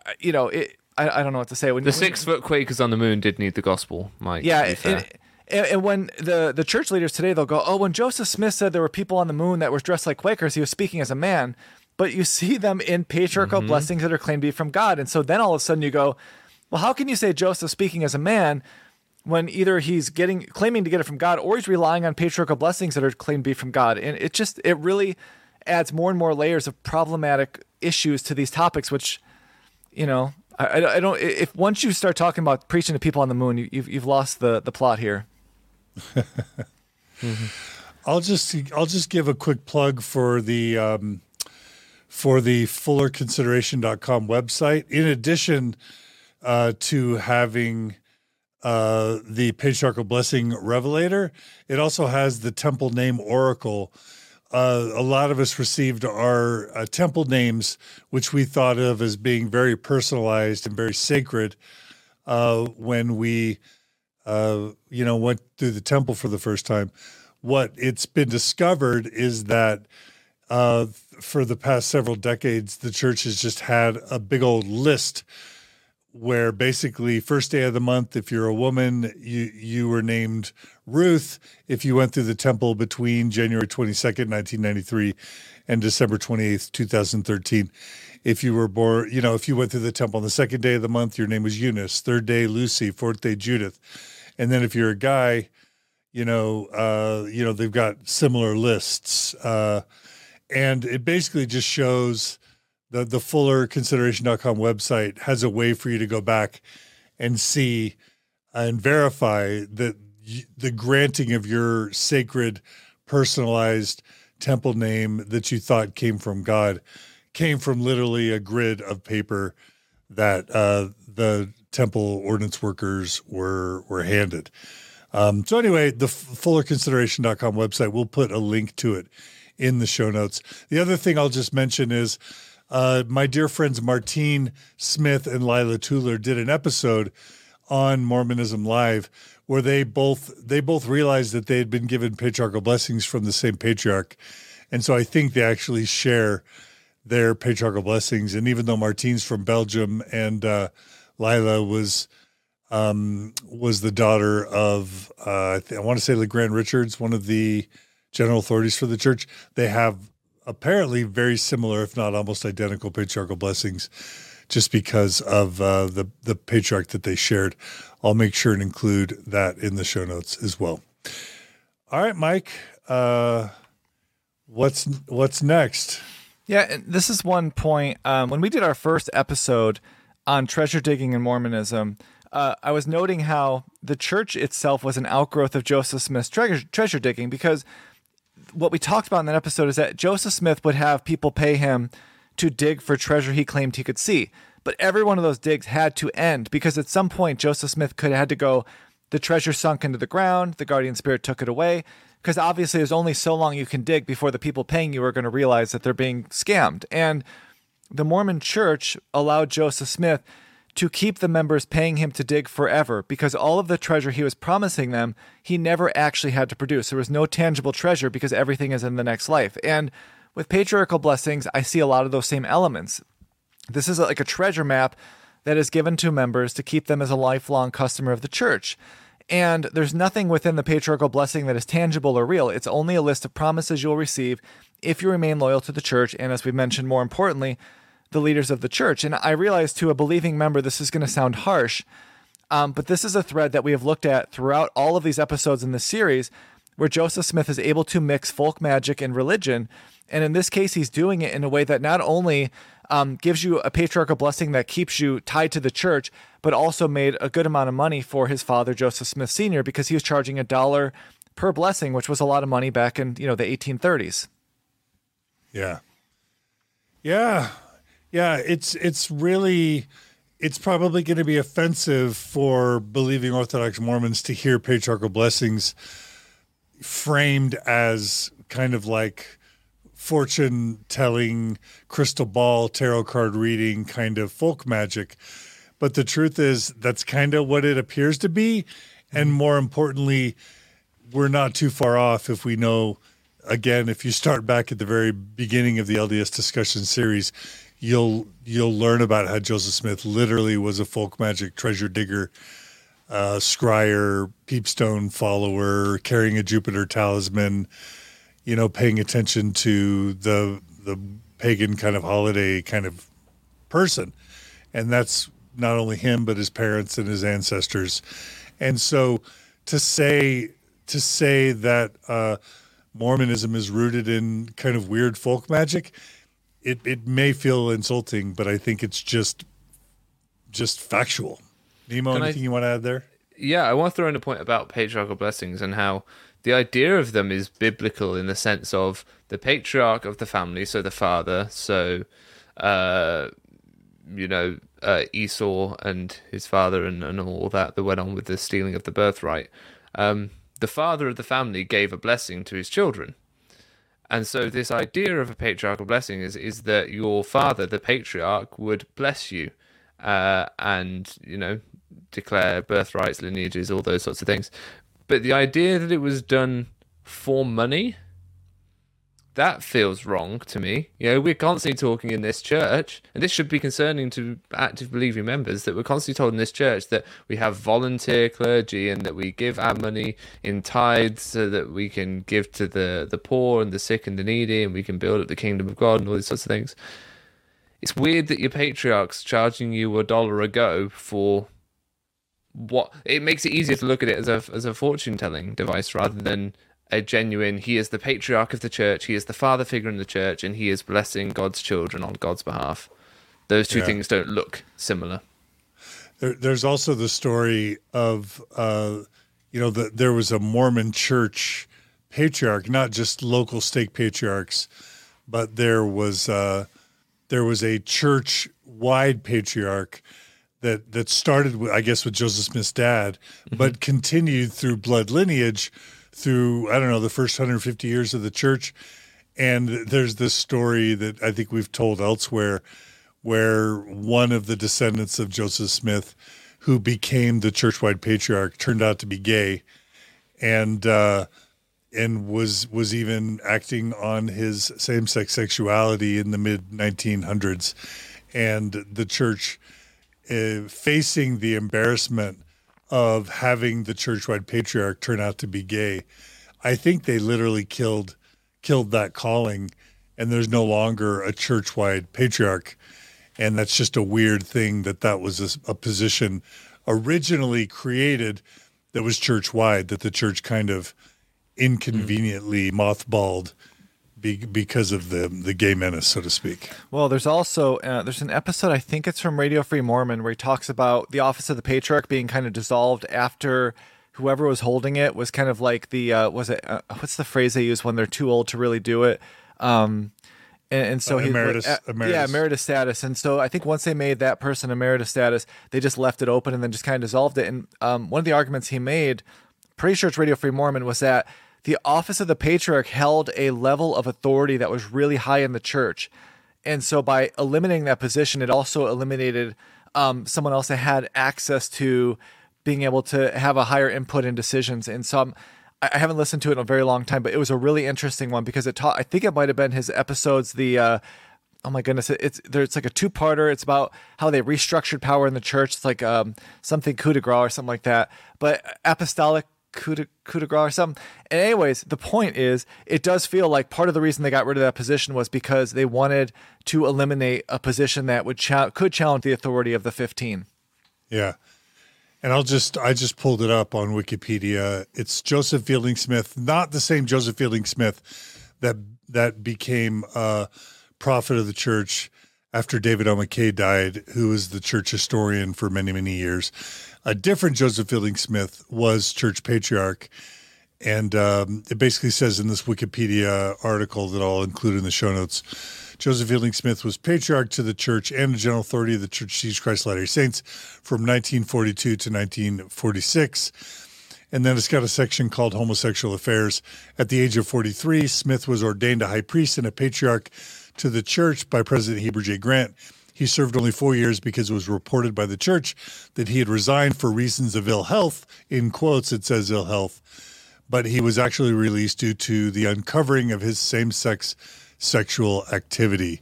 uh, you know, it, I, I don't know what to say. When The six foot Quakers on the moon did need the gospel, Mike. yeah, be fair. and, and, and when the the church leaders today they'll go, oh, when Joseph Smith said there were people on the moon that were dressed like Quakers, he was speaking as a man. But you see them in patriarchal Mm-hmm. blessings that are claimed to be from God, and so then all of a sudden you go, well, how can you say Joseph speaking as a man when either he's getting claiming to get it from God or he's relying on patriarchal blessings that are claimed to be from God? And it just it really adds more and more layers of problematic issues to these topics, which you know. I, I don't. If once you start talking about preaching to people on the moon, you, you've you've lost the the plot here. <laughs> I'll just I'll just give a quick plug for the um, for the fullerconsideration.com website. In addition uh, to having uh, the patriarchal blessing revelator, it also has the temple name oracle. Uh, a lot of us received our uh, temple names, which we thought of as being very personalized and very sacred, uh, when we uh, you know, went through the temple for the first time. What it's been discovered is that uh, for the past several decades, the church has just had a big old list where basically first day of the month, if you're a woman, you you were named Ruth. If you went through the temple between January 22nd, 1993, and December 28th, 2013. If you were born, you know, if you went through the temple on the second day of the month, your name was Eunice. Third day, Lucy. Fourth day, Judith. And then if you're a guy, you know, uh, you know, they've got similar lists. Uh, and it basically just shows the the fullerconsideration.com website has a way for you to go back and see and verify that the granting of your sacred personalized temple name that you thought came from God came from literally a grid of paper that uh, the temple ordinance workers were were handed. Um, so anyway, the fullerconsideration.com website, we'll put a link to it in the show notes. The other thing I'll just mention is uh, my dear friends Martine Smith and Lila Tuller did an episode on Mormonism Live where they both they both realized that they had been given patriarchal blessings from the same patriarch. And so I think they actually share their patriarchal blessings. And even though Martine's from Belgium and uh, Lila was um, was the daughter of uh, I, th- I want to say LeGrand Richards, one of the general authorities for the church. They have apparently very similar, if not almost identical, patriarchal blessings, just because of uh, the the patriarch that they shared. I'll make sure and include that in the show notes as well. All right, Mike. Uh, what's what's next? Yeah, this is one point. Um, when we did our first episode on treasure digging and Mormonism, uh, I was noting how the church itself was an outgrowth of Joseph Smith's treasure digging because what we talked about in that episode is that Joseph Smith would have people pay him to dig for treasure he claimed he could see. But every one of those digs had to end because at some point Joseph Smith could have had to go, the treasure sunk into the ground, the guardian spirit took it away. Because obviously there's only so long you can dig before the people paying you are going to realize that they're being scammed. And the Mormon church allowed Joseph Smith to keep the members paying him to dig forever because all of the treasure he was promising them, he never actually had to produce. There was no tangible treasure because everything is in the next life. And with patriarchal blessings, I see a lot of those same elements. This is like a treasure map that is given to members to keep them as a lifelong customer of the church. And there's nothing within the patriarchal blessing that is tangible or real. It's only a list of promises you'll receive if you remain loyal to the church. And as we mentioned, more importantly, the leaders of the church. And I realize to a believing member, this is going to sound harsh, um, but this is a thread that we have looked at throughout all of these episodes in this series where Joseph Smith is able to mix folk magic and religion. And in this case, he's doing it in a way that not only um, gives you a patriarchal blessing that keeps you tied to the church, but also made a good amount of money for his father, Joseph Smith Sr., because he was charging a dollar per blessing, which was a lot of money back in you know the 1830s. Yeah, yeah, yeah. It's it's really it's probably going to be offensive for believing Orthodox Mormons to hear patriarchal blessings framed as kind of like fortune telling, crystal ball, tarot card reading kind of folk magic. But the truth is, that's kind of what it appears to be. And mm-hmm. more importantly, we're not too far off if we know, again, if you start back at the very beginning of the LDS discussion series, you'll you'll learn about how Joseph Smith literally was a folk magic treasure digger, uh, scryer, peepstone follower, carrying a Jupiter talisman, you know, paying attention to the the pagan kind of holiday kind of person, and that's not only him but his parents and his ancestors, and so to say to say that uh, Mormonism is rooted in kind of weird folk magic it it may feel insulting, but I think it's just just factual. Nemo, Can I- anything you want to add there? yeah, I want to throw in a point about patriarchal blessings and how the idea of them is biblical in the sense of the patriarch of the family, so the father, so uh, you know uh, Esau and his father and, and all that that went on with the stealing of the birthright. Um, the father of the family gave a blessing to his children. And so this idea of a patriarchal blessing is is that your father, the patriarch, would bless you, uh, and you know declare birthrights, lineages, all those sorts of things. But the idea that it was done for money, that feels wrong to me. You know, we're constantly talking in this church, and this should be concerning to active believing members that we're constantly told in this church that we have volunteer clergy and that we give our money in tithes so that we can give to the, the poor and the sick and the needy and we can build up the kingdom of God and all these sorts of things. It's weird that your patriarch's charging you a dollar a go for what it makes it easier to look at it as a as a fortune telling device rather than a genuine he is the patriarch of the church he is the father figure in the church and he is blessing god's children on god's behalf. Those two Yeah. things don't look similar. There, there's also the story of, uh, you know, that there was a Mormon church patriarch, not just local stake patriarchs, but there was uh, there was a church wide patriarch that that started, with, I guess, with Joseph Smith's dad, but continued through blood lineage through I don't know the first 150 years of the church. And there's this story that I think we've told elsewhere where one of the descendants of Joseph Smith, who became the churchwide patriarch, turned out to be gay, and uh, and was was even acting on his same sex sexuality in the mid 1900s, and the church, uh, facing the embarrassment of having the churchwide patriarch turn out to be gay, I think they literally killed killed that calling, and there's no longer a churchwide patriarch. And that's just a weird thing that that was a, a position originally created that was church wide that the church kind of hmm. inconveniently mothballed be, because of the the gay menace so to speak Well, there's also uh, there's an episode I think it's from Radio Free Mormon where he talks about the office of the patriarch being kind of dissolved after whoever was holding it was kind of like the uh, was it uh, what's the phrase they use when they're too old to really do it. Um, and, and so Uh, he emeritus- uh, yeah emeritus. emeritus status and so i think once they made that person emeritus status they just left it open and then just kind of dissolved it and um, one of the arguments he made pretty sure it's radio free mormon was that the office of the patriarch held a level of authority that was really high in the church and so by eliminating that position it also eliminated um, someone else that had access to being able to have a higher input in decisions and so I'm, I haven't listened to it in a very long time, but it was a really interesting one because it taught. I think it might have been his episodes. The uh, oh my goodness, it's. It's like a two parter. It's about how they restructured power in the church. It's like um, something coup de grace or something like that. But apostolic coup de, coup de grace or something. And anyways, the point is, it does feel like part of the reason they got rid of that position was because they wanted to eliminate a position that would could challenge the authority of the 15. Yeah. And I'll just I just pulled it up on Wikipedia. It's Joseph Fielding Smith, not the same Joseph Fielding Smith that that became a prophet of the church after David O. McKay died, who was the church historian for many, many years. A different Joseph Fielding Smith was church patriarch. And um, it basically says in this Wikipedia article that I'll include in the show notes Joseph Fielding Smith was patriarch to the church and the general authority of the Church of Jesus Christ Latter day Saints from 1942 to 1946. And then it's got a section called Homosexual Affairs. At the age of 43, Smith was ordained a high priest and a patriarch to the church by President Heber J. Grant. He served only four years because it was reported by the church that he had resigned for reasons of ill health. In quotes, it says ill health. But he was actually released due to the uncovering of his same sex sexual activity.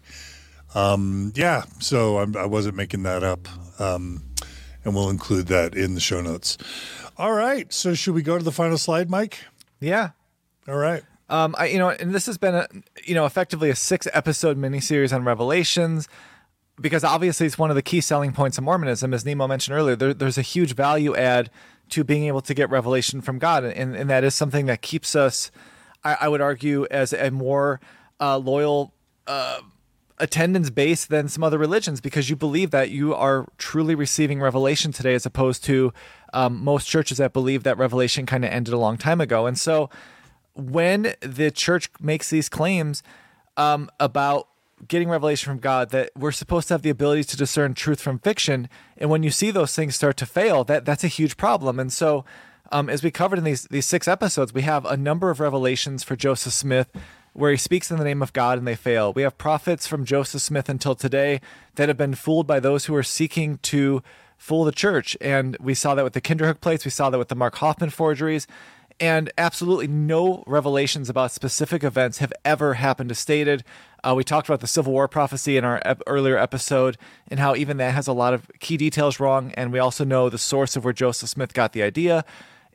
Um, yeah, so I'm, I was not making that up. Um, and we'll include that in the show notes. All right. So should we go to the final slide, Mike? Yeah. All right. Um, I, you know, and this has been a, you know, effectively a six episode miniseries on Revelations, because obviously it's one of the key selling points of Mormonism, as Nemo mentioned earlier. There, there's a huge value add to being able to get revelation from God, and, and that is something that keeps us, I, I would argue, as a more uh, loyal. Uh, attendance base than some other religions because you believe that you are truly receiving revelation today as opposed to um, most churches that believe that revelation kind of ended a long time ago and so when the church makes these claims um, about getting revelation from God, that we're supposed to have the ability to discern truth from fiction, and when you see those things start to fail, that that's a huge problem. And so, um, as we covered in these these six episodes, we have a number of revelations for Joseph Smith where he speaks in the name of God and they fail. We have prophets from Joseph Smith until today that have been fooled by those who are seeking to fool the church. And we saw that with the Kinderhook plates, we saw that with the Mark Hofmann forgeries and absolutely no revelations about specific events have ever happened as stated. Uh, we talked about the Civil War prophecy in our ep- earlier episode and how even that has a lot of key details wrong. And we also know the source of where Joseph Smith got the idea.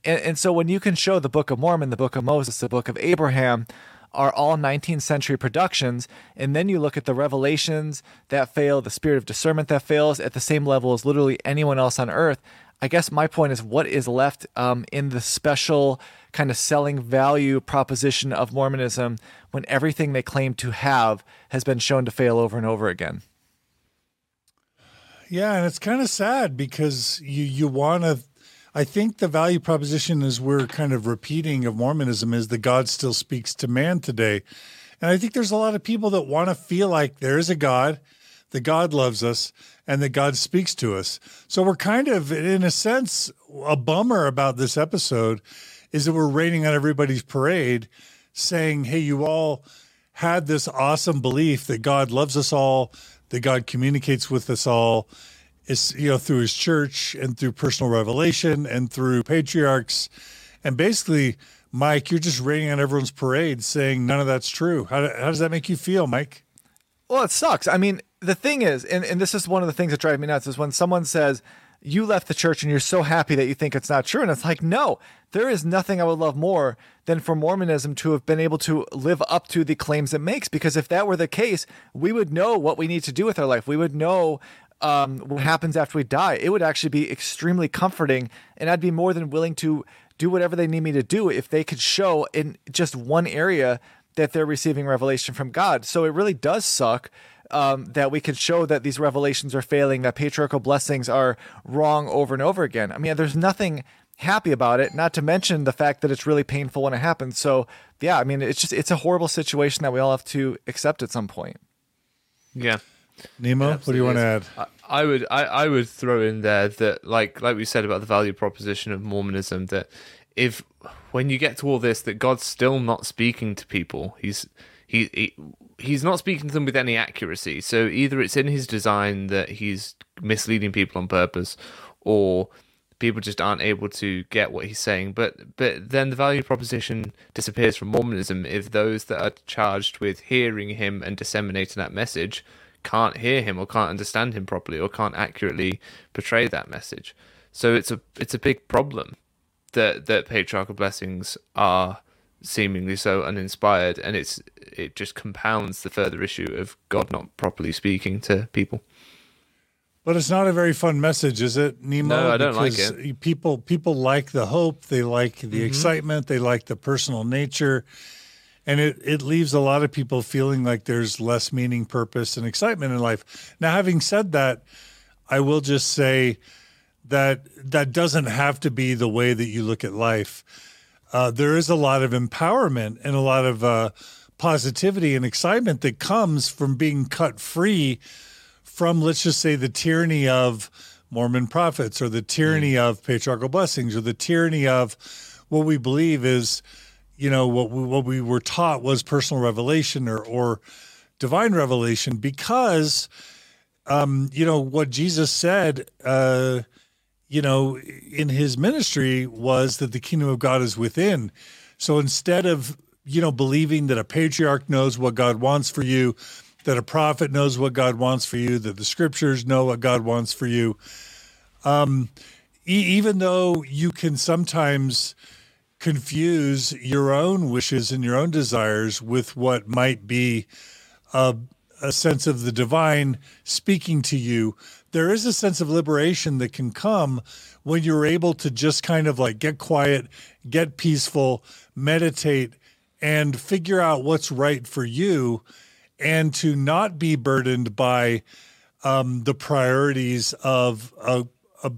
And, and so when you can show the Book of Mormon, the Book of Moses, the Book of Abraham, are all 19th century productions. And then you look at the revelations that fail, the spirit of discernment that fails at the same level as literally anyone else on earth. I guess my point is what is left um, in the special kind of selling value proposition of Mormonism when everything they claim to have has been shown to fail over and over again. Yeah, and it's kind of sad because you you want to. I think the value proposition is we're kind of repeating of Mormonism is that God still speaks to man today, and I think there's a lot of people that want to feel like there is a God, that God loves us, and that God speaks to us. So we're kind of, in a sense, a bummer about this episode is that we're raining on everybody's parade, saying, hey, you all had this awesome belief that God loves us all, that God communicates with us all. Is you know through his church and through personal revelation and through patriarchs, and basically, Mike, you're just raining on everyone's parade, saying none of that's true. How, how does that make you feel, Mike? Well, it sucks. I mean, the thing is, and, and this is one of the things that drive me nuts is when someone says, you left the church and you're so happy that you think it's not true. And it's like, no, there is nothing I would love more than for Mormonism to have been able to live up to the claims it makes. Because if that were the case, we would know what we need to do with our life. We would know um, what happens after we die. It would actually be extremely comforting. And I'd be more than willing to do whatever they need me to do if they could show in just one area that they're receiving revelation from God. So it really does suck um, that we can show that these revelations are failing, that patriarchal blessings are wrong over and over again. I mean, there's nothing happy about it, not to mention the fact that it's really painful when it happens. So, yeah, I mean, it's just, it's a horrible situation that we all have to accept at some point. Yeah. Nemo, what do you want to add? I, I would I, I would throw in there that like like we said about the value proposition of Mormonism that if when you get to all this that God's still not speaking to people, he's he, he he's not speaking to them with any accuracy. So either it's in his design that he's misleading people on purpose, or people just aren't able to get what he's saying. But but then the value proposition disappears from Mormonism if those that are charged with hearing him and disseminating that message can't hear him or can't understand him properly or can't accurately portray that message. So it's a it's a big problem. that that patriarchal blessings are seemingly so uninspired, and it's it just compounds the further issue of God not properly speaking to people. But it's not a very fun message, is it, Nemo? No, I don't like Because it. People people like the hope, they like the Mm-hmm. excitement, they like the personal nature, and it it leaves a lot of people feeling like there's less meaning, purpose, and excitement in life. Now, having said that, I will just say that that doesn't have to be the way that you look at life. Uh, there is a lot of empowerment and a lot of uh, positivity and excitement that comes from being cut free from, let's just say, the tyranny of Mormon prophets or the tyranny of patriarchal blessings or the tyranny of what we believe is, you know, what we, what we were taught was personal revelation or, or divine revelation because, um, you know, what Jesus said, uh, you know, in his ministry was that the kingdom of God is within. So instead of, you know, believing that a patriarch knows what God wants for you, that a prophet knows what God wants for you, that the scriptures know what God wants for you, um, e- even though you can sometimes confuse your own wishes and your own desires with what might be a, a sense of the divine speaking to you, there is a sense of liberation that can come when you're able to just kind of like get quiet, get peaceful, meditate, and figure out what's right for you, and to not be burdened by um, the priorities of a, a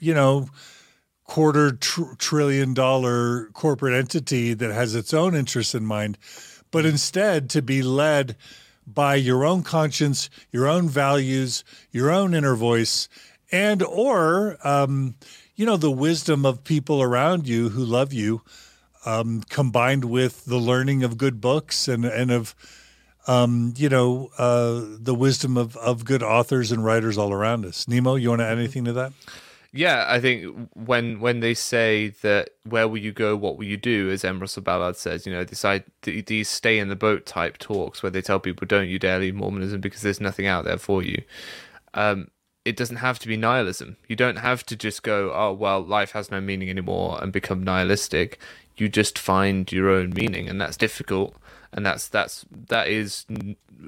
you know quarter tr- trillion dollar corporate entity that has its own interests in mind, but instead to be led by your own conscience, your own values, your own inner voice, and or um, you know the wisdom of people around you who love you, um, combined with the learning of good books and and of um, you know uh, the wisdom of of good authors and writers all around us. Nemo, you want to add anything to that? Yeah, I think when when they say that where will you go, what will you do, as M. Russell Ballard says, you know, this I, these stay in the boat type talks where they tell people don't you dare leave Mormonism because there's nothing out there for you. Um, it doesn't have to be nihilism. You don't have to just go, oh well, life has no meaning anymore and become nihilistic. You just find your own meaning, and that's difficult. And that's that's that is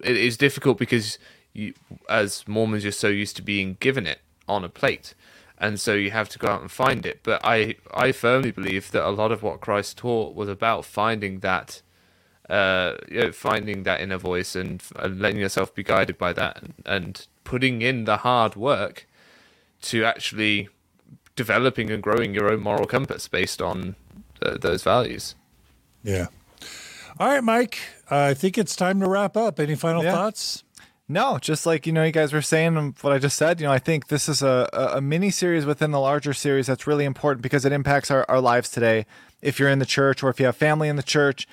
it is difficult because you, as Mormons, you're so used to being given it on a plate and so you have to go out and find it. But I I firmly believe that a lot of what Christ taught was about finding that, uh, you know, finding that inner voice and, and letting yourself be guided by that, and, and putting in the hard work to actually developing and growing your own moral compass based on uh, those values. Yeah. All right, Mike. Uh, I think it's time to wrap up. Any final Yeah. thoughts? No, just like you know, you guys were saying what I just said. You know, I think this is a a- a mini series within the larger series that's really important because it impacts our, our lives today. If you're in the church or if you have family in the church,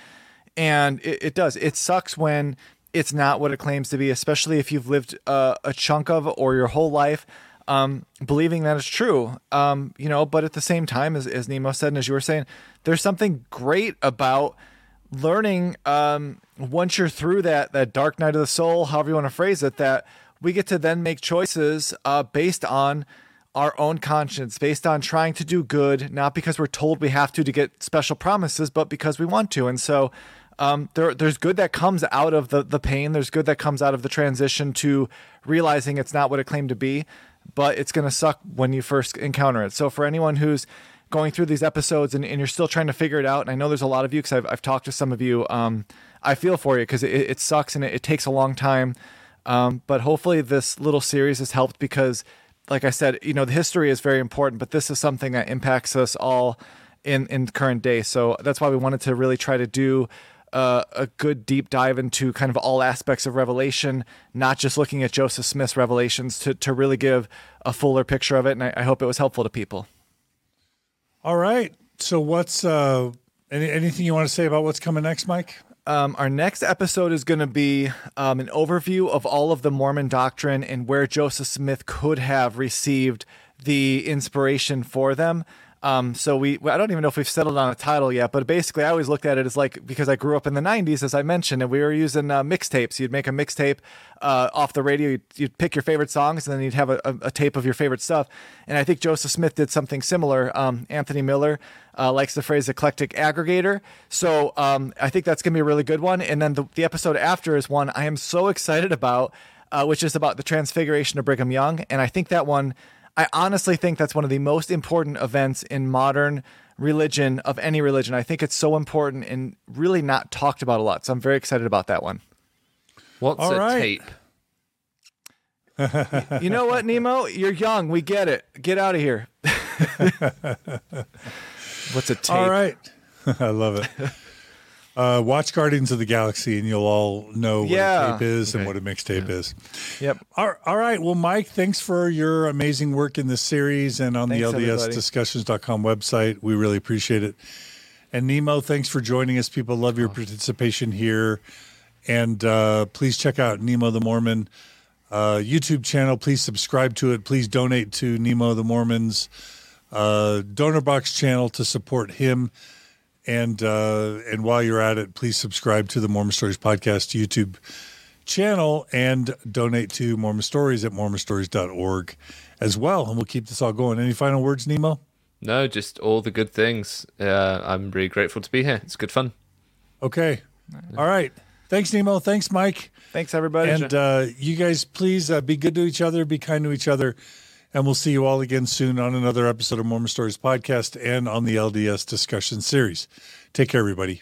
and it, it does. It sucks when it's not what it claims to be, especially if you've lived uh, a chunk of or your whole life um, believing that it's true. Um, you know, but at the same time, as, as Nemo said and as you were saying, there's something great about learning um, once you're through that that dark night of the soul, however you want to phrase it, that we get to then make choices uh, based on our own conscience, based on trying to do good, not because we're told we have to to get special promises, but because we want to. And so um, there, there's good that comes out of the the pain. There's good that comes out of the transition to realizing it's not what it claimed to be, but it's going to suck when you first encounter it. So for anyone who's going through these episodes and, and you're still trying to figure it out, and I know there's a lot of you because I've, I've talked to some of you. Um, I feel for you because it, it sucks and it, it takes a long time. Um, but hopefully this little series has helped because, like I said, you know the history is very important, but this is something that impacts us all in in current day. So that's why we wanted to really try to do uh, a good deep dive into kind of all aspects of Revelation, not just looking at Joseph Smith's revelations to to really give a fuller picture of it. And I, I hope it was helpful to people. All right. So what's uh any, anything you want to say about what's coming next, Mike? Um, our next episode is going to be um, an overview of all of the Mormon doctrine and where Joseph Smith could have received the inspiration for them. Um, so we, I don't even know if we've settled on a title yet, but basically, I always looked at it as like because I grew up in the '90s, as I mentioned, and we were using uh, mixtapes. You'd make a mixtape uh, off the radio. You'd, you'd, pick your favorite songs, and then you'd have a, a, a, tape of your favorite stuff. And I think Joseph Smith did something similar. Um, Anthony Miller uh, likes the phrase "eclectic aggregator," so um, I think that's gonna be a really good one. And then the, the episode after is one I am so excited about, uh, which is about the Transfiguration of Brigham Young, and I think that one I honestly think that's one of the most important events in modern religion of any religion. I think it's so important and really not talked about a lot. So I'm very excited about that one. What's All a right. tape? <laughs> you know what, Nemo? You're young. We get it. Get out of here. <laughs> What's a tape? All right. <laughs> I love it. Uh, watch Guardians of the Galaxy, and you'll all know what yeah. a tape is okay. and what a mixtape yeah. is. Yep. All, all right. Well, Mike, thanks for your amazing work in this series and on thanks, the LDSDiscussions.com website. We really appreciate it. And Nemo, thanks for joining us. People love your participation here. And uh, please check out Nemo the Mormon uh, YouTube channel. Please subscribe to it. Please donate to Nemo the Mormon's uh, Donorbox channel to support him and uh, and while you're at it, please subscribe to the Mormon Stories podcast YouTube channel and donate to Mormon Stories at mormonstories.org as well. And we'll keep this all going. Any final words, Nemo? No, just all the good things. Uh, I'm really grateful to be here. It's good fun. Okay. All right. Thanks, Nemo. Thanks, Mike. Thanks, everybody. And uh, you guys, please uh, be good to each other, be kind to each other. And we'll see you all again soon on another episode of Mormon Stories Podcast and on the LDS discussion series. Take care, everybody.